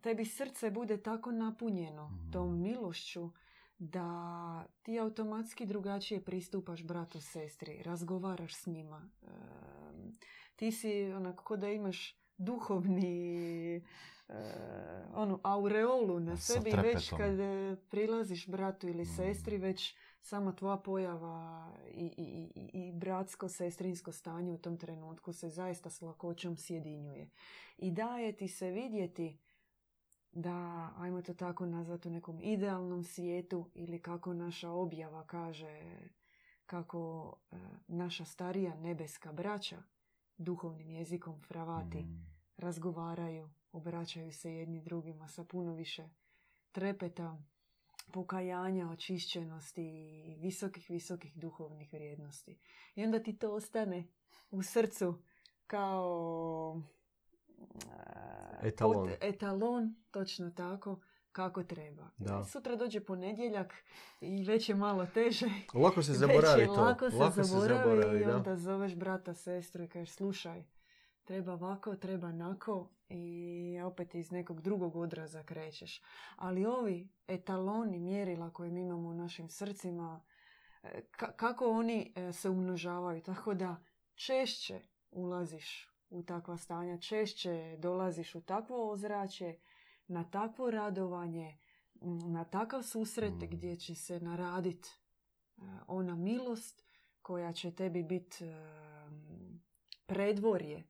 tebi srce bude tako napunjeno mhm. tom milošću da ti automatski drugačije pristupaš bratu sestri, razgovaraš s njima. ti si onako da imaš duhovni onu aureolu na sebi i već kad e, prilaziš bratu ili mhm. sestri već sama tvoja pojava i, i, i, i bratsko-sestrinsko stanje u tom trenutku se zaista s lakoćom sjedinjuje. I daje ti se vidjeti da, ajmo to tako nazvati u nekom idealnom svijetu ili kako naša objava kaže, kako e, naša starija nebeska braća duhovnim jezikom fravati mm. razgovaraju, obraćaju se jedni drugima sa puno više trepeta, pokajanja, očišćenosti i visokih, visokih duhovnih vrijednosti. I onda ti to ostane u srcu kao etalon. etalon, točno tako, kako treba. Da. Sutra dođe ponedjeljak i već je malo teže. Lako se zaboravi to. Lako se lako zaboravi, se i onda zoveš brata, sestru i kažeš slušaj, treba ovako, treba nako i opet iz nekog drugog odraza krećeš. Ali ovi etaloni mjerila koje mi imamo u našim srcima, e, kako oni e, se umnožavaju, tako da češće ulaziš u takva stanja, češće dolaziš u takvo ozračje, na takvo radovanje, na takav susret mm. gdje će se naradit e, ona milost koja će tebi biti predvorje,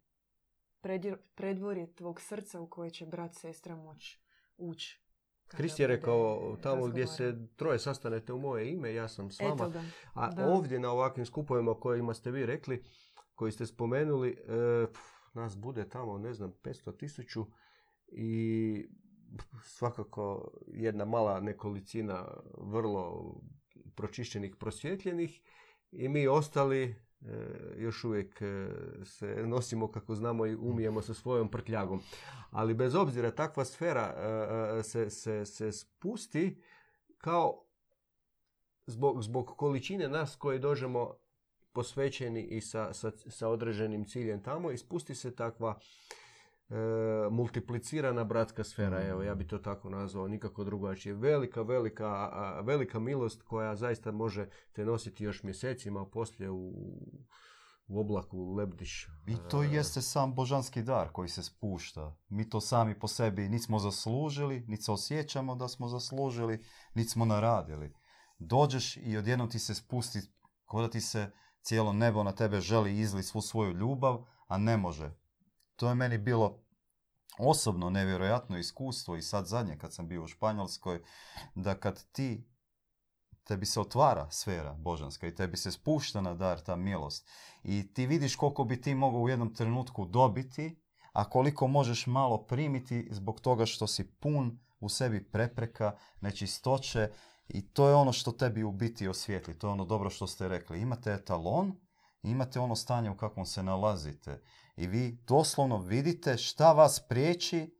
predvorje tvog srca u koje će brat, sestra moć ući. Krist je rekao, tamo gdje se troje sastanete u moje ime, ja sam s vama. A ovdje na ovakvim skupovima kojima ste vi rekli, koji ste spomenuli, e, nas bude tamo, ne znam, 500 tisuću i svakako jedna mala nekolicina vrlo pročišćenih, prosvjetljenih i mi ostali još uvijek e, se nosimo kako znamo i umijemo sa svojom prtljagom. Ali bez obzira takva sfera e, se, se, se spusti kao zbog, zbog količine nas koji dođemo posvećeni i sa, sa, sa određenim ciljem tamo i se takva e, multiplicirana bratska sfera, evo ja bi to tako nazvao, nikako drugačije. Velika, velika, velika milost koja zaista može te nositi još mjesecima poslije u u oblaku lebdiš. I to e, jeste sam božanski dar koji se spušta. Mi to sami po sebi niti smo zaslužili, niti se osjećamo da smo zaslužili, niti smo naradili. Dođeš i odjednom ti se spusti, kao da ti se cijelo nebo na tebe želi izli svu svoju ljubav, a ne može. To je meni bilo osobno nevjerojatno iskustvo i sad zadnje kad sam bio u Španjolskoj, da kad ti tebi se otvara sfera božanska i tebi se spušta na dar ta milost i ti vidiš koliko bi ti mogao u jednom trenutku dobiti, a koliko možeš malo primiti zbog toga što si pun u sebi prepreka, nečistoće i to je ono što tebi u biti osvijetli. To je ono dobro što ste rekli. Imate etalon, imate ono stanje u kakvom se nalazite i vi doslovno vidite šta vas priječi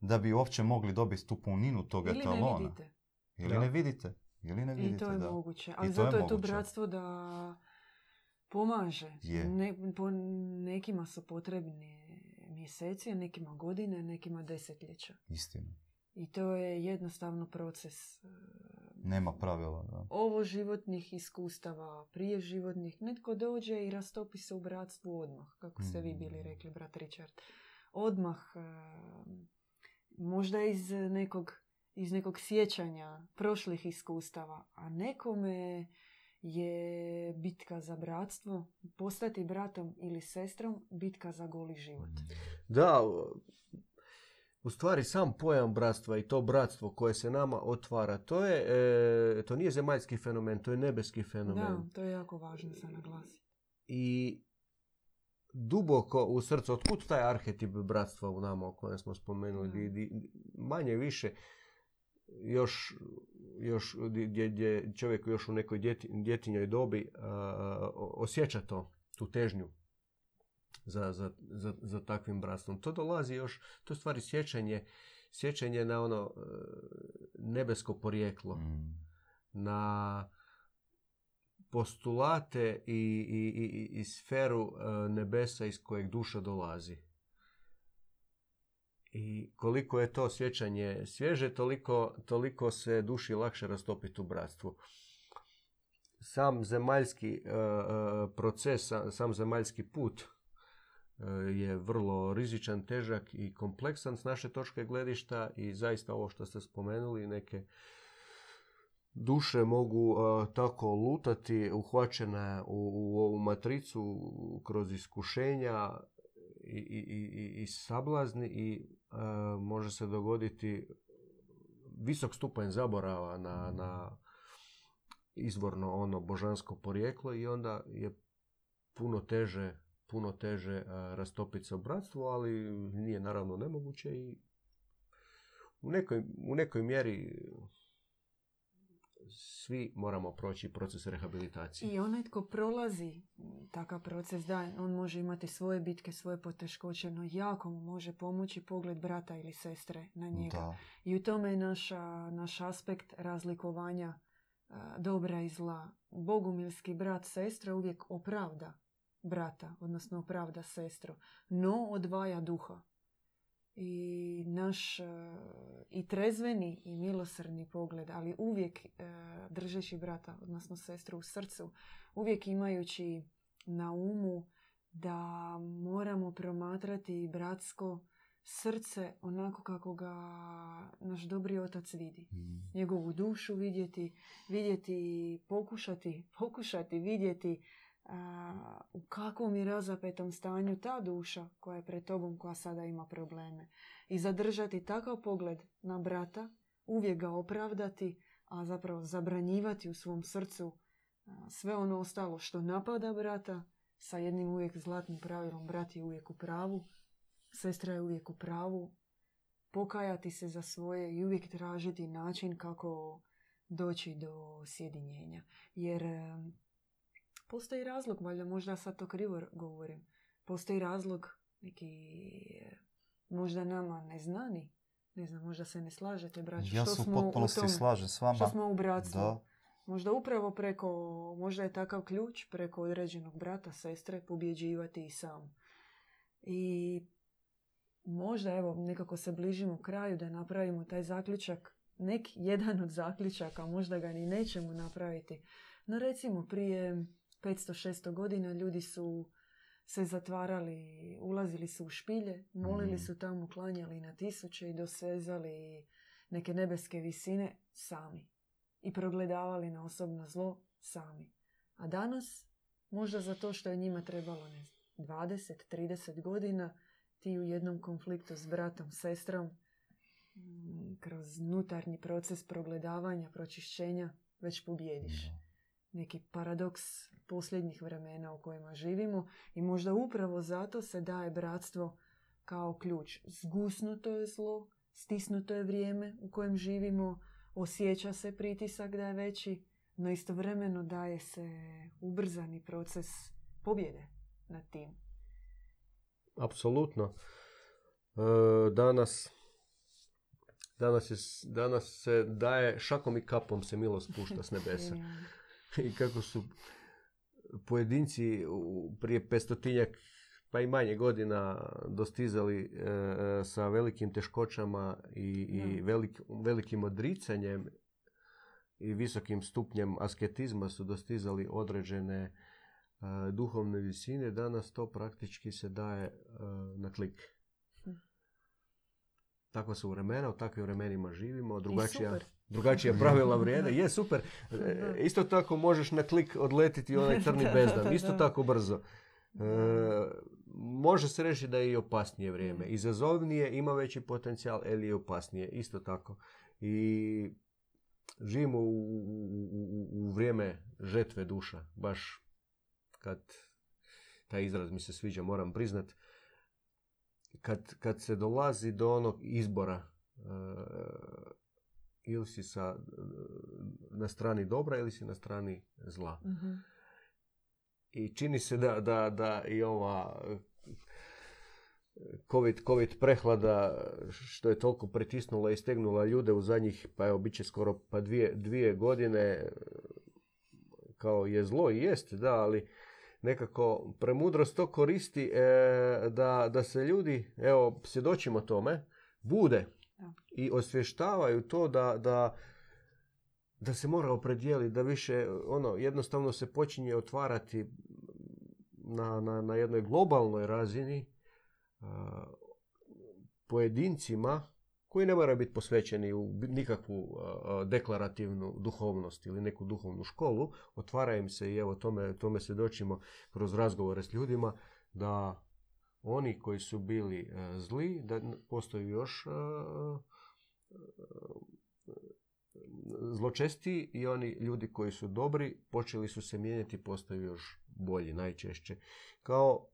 da bi uopće mogli dobiti tu puninu tog Ili ne etalona. vidite. Ili Da. ne vidite. Ili ne vidite, I to je da. moguće. Ali I to je zato je, to bratstvo da pomaže. Je. Ne, po nekima su potrebni mjeseci, nekima godine, nekima desetljeća. Istina. I to je jednostavno proces e, Nema pravila, da. ovo životnih iskustava, prije životnih. Netko dođe i rastopi se u bratstvu odmah, kako ste vi bili Mm. rekli, brat Richard. Odmah, e, možda iz nekog, iz nekog sjećanja prošlih iskustava, a nekome je bitka za bratstvo, postati bratom ili sestrom, bitka za goli život. Da, u stvari sam pojam bratstva i to bratstvo koje se nama otvara, to je, e, to nije zemaljski fenomen, to je nebeski fenomen. Da, to je jako važno za naglasiti. I duboko u srcu, otkud taj arhetip bratstva u nama o kojem smo spomenuli, di- di- manje više još, još gdje, gdje čovjek još u nekoj djeti, djetinjoj dobi a, osjeća to, tu težnju za, za, za, za takvim bratstvom. To dolazi još, to je stvari sjećanje, sjećanje na ono e, nebesko porijeklo Mm. na postulate i, i, i, i sferu e, nebesa iz kojeg duša dolazi. I koliko je to sjećanje svježe, toliko, toliko se duši lakše rastopiti u bratstvu. Sam zemaljski e, proces, sa- sam zemaljski put je vrlo rizičan, težak i kompleksan s naše točke gledišta i zaista ovo što ste spomenuli, neke duše mogu uh, tako lutati uhvaćene u, u ovu matricu kroz iskušenja i, i, i, i sablazni i uh, može se dogoditi visok stupanj zaborava na, na izvorno ono božansko porijeklo i onda je puno teže puno teže uh, rastopiti se u bratstvu, ali nije naravno nemoguće i u nekoj, u nekoj mjeri svi moramo proći proces rehabilitacije. I onaj tko prolazi takav proces, da, on može imati svoje bitke, svoje poteškoće, no jako mu može pomoći pogled brata ili sestre na njega. Da. I u tome je naša, naš aspekt razlikovanja a, dobra i zla. Bogumilski brat sestra uvijek opravda brata, odnosno opravda sestru, no odvaja duha. I naš a, i trezveni i milosrdni pogled, ali uvijek a, držeći brata, odnosno sestru u srcu, uvijek imajući na umu da moramo promatrati bratsko srce onako kako ga naš dobri otac vidi. Mm. Njegovu dušu vidjeti, vidjeti, pokušati, pokušati vidjeti a, u kakvom je razapetom stanju ta duša koja je pred tobom, koja sada ima probleme. I zadržati takav pogled na brata, uvijek ga opravdati, a zapravo zabranjivati u svom srcu a, sve ono ostalo što napada brata, sa jednim uvijek zlatnim pravilom, brat je uvijek u pravu, sestra je uvijek u pravu, pokajati se za svoje i uvijek tražiti način kako doći do sjedinjenja. Jer postoji razlog, valjda možda sad to krivo govorim, postoji razlog neki možda nama neznani, ne znam, možda se ne slažete, braćo, Ja što se u potpunosti slažem s vama. što smo u bratstvu. Da. Možda upravo preko, možda je takav ključ preko određenog brata, sestre, pobjeđivati i sam. I možda, evo, nekako se bližimo kraju da napravimo taj zaključak, nek jedan od zaključaka, možda ga ni nećemo napraviti. No recimo, prije 500-600 godina ljudi su se zatvarali, ulazili su u špilje, molili Mhm. su tamo, klanjali na tisuće i dosezali neke nebeske visine sami. I progledavali na osobno zlo sami. A danas, možda za to što je njima trebalo ne znam, 20-30 godina, ti u jednom konfliktu s bratom, sestrom, mm, kroz unutarnji proces progledavanja, pročišćenja, već pobjediš. Neki paradoks posljednjih vremena u kojima živimo i možda upravo zato se daje bratstvo kao ključ. Zgusnuto je zlo, stisnuto je vrijeme u kojem živimo, osjeća se pritisak da je veći, no istovremeno daje se ubrzani proces pobjede nad tim. Apsolutno. E, danas, danas, je, danas se daje šakom i kapom se milost pušta s nebesa. I kako su pojedinci prije petstotinjak pa i manje godina dostizali e, sa velikim teškoćama i, i velik- velikim odricanjem i visokim stupnjem asketizma su dostizali određene e, duhovne visine, danas to praktički se daje e, na klik. Hm. Takva su vremena, u takvim vremenima živimo, drugačija, super. Drugačija pravila vrijede. Je, super. E. Isto tako možeš na klik odletiti onaj crni Da, bezdan. da, Isto tako brzo. E, može se reći da je i opasnije vrijeme. Izazovnije, ima veći potencijal, ali je opasnije. Isto tako. I živimo u, u, u- u vrijeme žetve duša. Baš kad taj izraz mi se sviđa, moram priznat. Kad, kad se dolazi do onog izbora e, ili si sa, na strani dobra ili si na strani zla. Mhm. I čini se da, da, da i ova COVID, COVID prehlada što je toliko pritisnula i stegnula ljude u zadnjih, pa evo, bit će skoro pa dvije, dvije godine kao je zlo i jest, da, ali nekako premudrost to koristi eh, da, da se ljudi, evo, svjedočimo tome, bude I osvještavaju to da, da, da se mora opredijeliti, da više ono jednostavno se počinje otvarati na, na, na jednoj globalnoj razini a, pojedincima koji ne moraju biti posvećeni u nikakvu a, deklarativnu duhovnost ili neku duhovnu školu, otvara im se i evo tome, tome svjedočimo kroz razgovore s ljudima da oni koji su bili e, zli, da postoji još e, e, zločesti i oni ljudi koji su dobri počeli su se mijenjati, postaju još bolji najčešće. Kao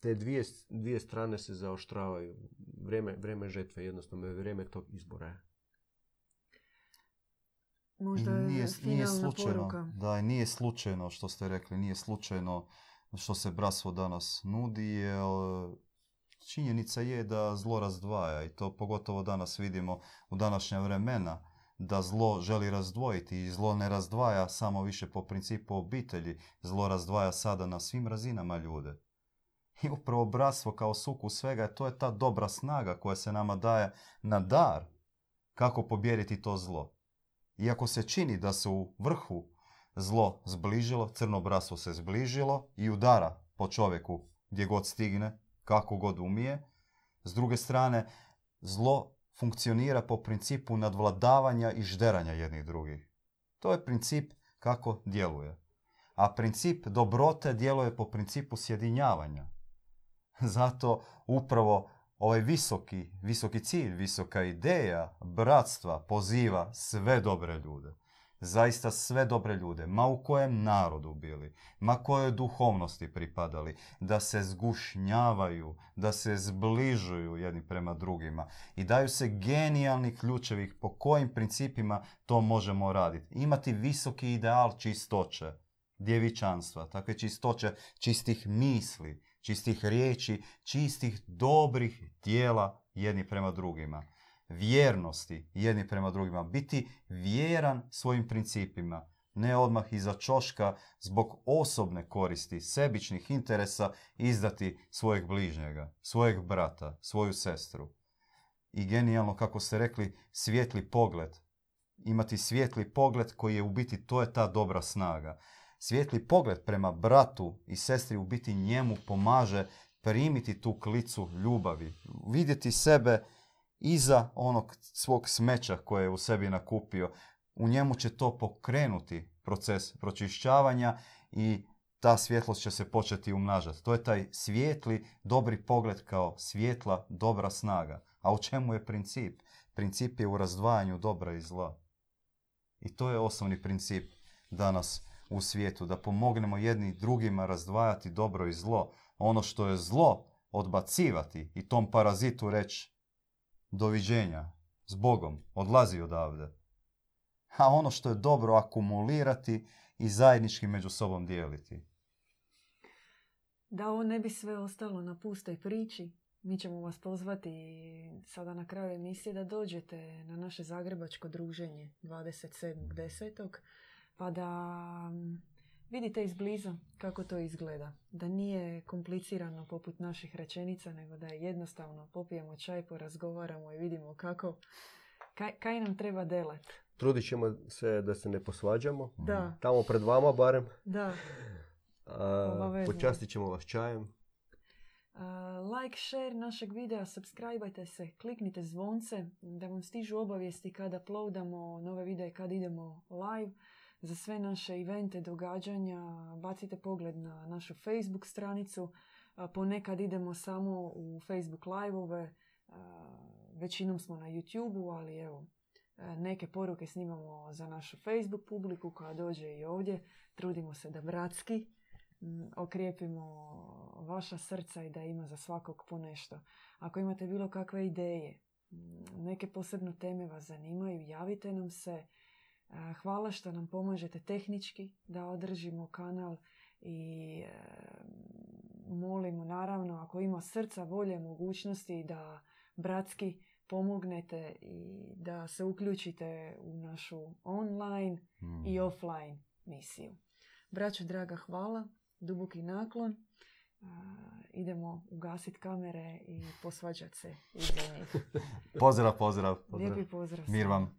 te dvije, dvije strane se zaoštravaju. Vrijeme, vrijeme žetve, jednostavno je vrijeme tog izbora. Možda je nije, nije slučajno, poruka. da, nije slučajno što ste rekli, nije slučajno što se bratstvo danas nudi, jer činjenica je da zlo razdvaja i to pogotovo danas vidimo u današnja vremena da zlo želi razdvojiti i zlo ne razdvaja samo više po principu obitelji, zlo razdvaja sada na svim razinama ljude. I upravo bratstvo kao suku svega, to je ta dobra snaga koja se nama daje na dar kako pobijediti to zlo. Iako se čini da se u vrhu zlo zbližilo, crno bratstvo se zbližilo i udara po čovjeku gdje god stigne, kako god umije. S druge strane, zlo funkcionira po principu nadvladavanja i žderanja jednih drugih. To je princip kako djeluje. A princip dobrote djeluje po principu sjedinjavanja. Zato upravo ovaj visoki, visoki cilj, visoka ideja bratstva poziva sve dobre ljude. Zaista sve dobre ljude, ma u kojem narodu bili, ma kojoj duhovnosti pripadali, da se zgušnjavaju, da se zbližuju jedni prema drugima i daju se genijalni ključevi po kojim principima to možemo raditi. Imati visoki ideal čistoće, djevičanstva, takve čistoće čistih misli, čistih riječi, čistih dobrih dijela jedni prema drugima. Vjernosti jedni prema drugima. Biti vjeran svojim principima. Ne odmah iza čoška zbog osobne koristi, sebičnih interesa izdati svojeg bližnjega, svojeg brata, svoju sestru. I genijalno, kako ste rekli, svijetli pogled. Imati svijetli pogled koji je u biti, to je ta dobra snaga. svijetli pogled prema bratu i sestri u biti njemu pomaže primiti tu klicu ljubavi. Vidjeti sebe iza onog svog smeća koje je u sebi nakupio. U njemu će to pokrenuti proces pročišćavanja i ta svjetlost će se početi umnažati. To je taj svijetli, dobri pogled kao svjetla, dobra snaga. A u čemu je princip? Princip je u razdvajanju dobra i zla. I to je osnovni princip danas u svijetu, da pomognemo jedni drugima razdvajati dobro i zlo. Ono što je zlo odbacivati i tom parazitu reći doviđenja, s Bogom, odlazi odavde. A ono što je dobro akumulirati i zajednički među sobom dijeliti. Da ovo ne bi sve ostalo na pustoj priči, mi ćemo vas pozvati sada na kraju emisije da dođete na naše zagrebačko druženje 27.10. pa da vidite izbliza kako to izgleda. Da nije komplicirano poput naših rečenica, nego da je jednostavno popijemo čaj, porazgovaramo i vidimo kako, kaj, kaj nam treba delat. Trudit ćemo se da se ne posvađamo. Da. Tamo pred vama barem. Da. A, počastit ćemo vas čajem. Uh, like, share našeg videa, subscribeajte se, kliknite zvonce da vam stižu obavijesti kada uploadamo nove videe, kad idemo live. Za sve naše evente, događanja, bacite pogled na našu Facebook stranicu. Ponekad idemo samo u Facebook live-ove, većinom smo na YouTube-u, ali evo, neke poruke snimamo za našu Facebook publiku koja dođe i ovdje. Trudimo se da bratski okrijepimo vaša srca i da ima za svakog po nešto. Ako imate bilo kakve ideje, neke posebno teme vas zanimaju, javite nam se. Hvala što nam pomažete tehnički da održimo kanal i e, molimo naravno ako ima srca, volje, mogućnosti da bratski pomognete i da se uključite u našu online Mm. i offline misiju. Braćo draga, hvala, duboki naklon. A, idemo ugasiti kamere i posvađati se iza njih. Pozdrav, pozdrav. Lijepi pozdrav. Mir vam.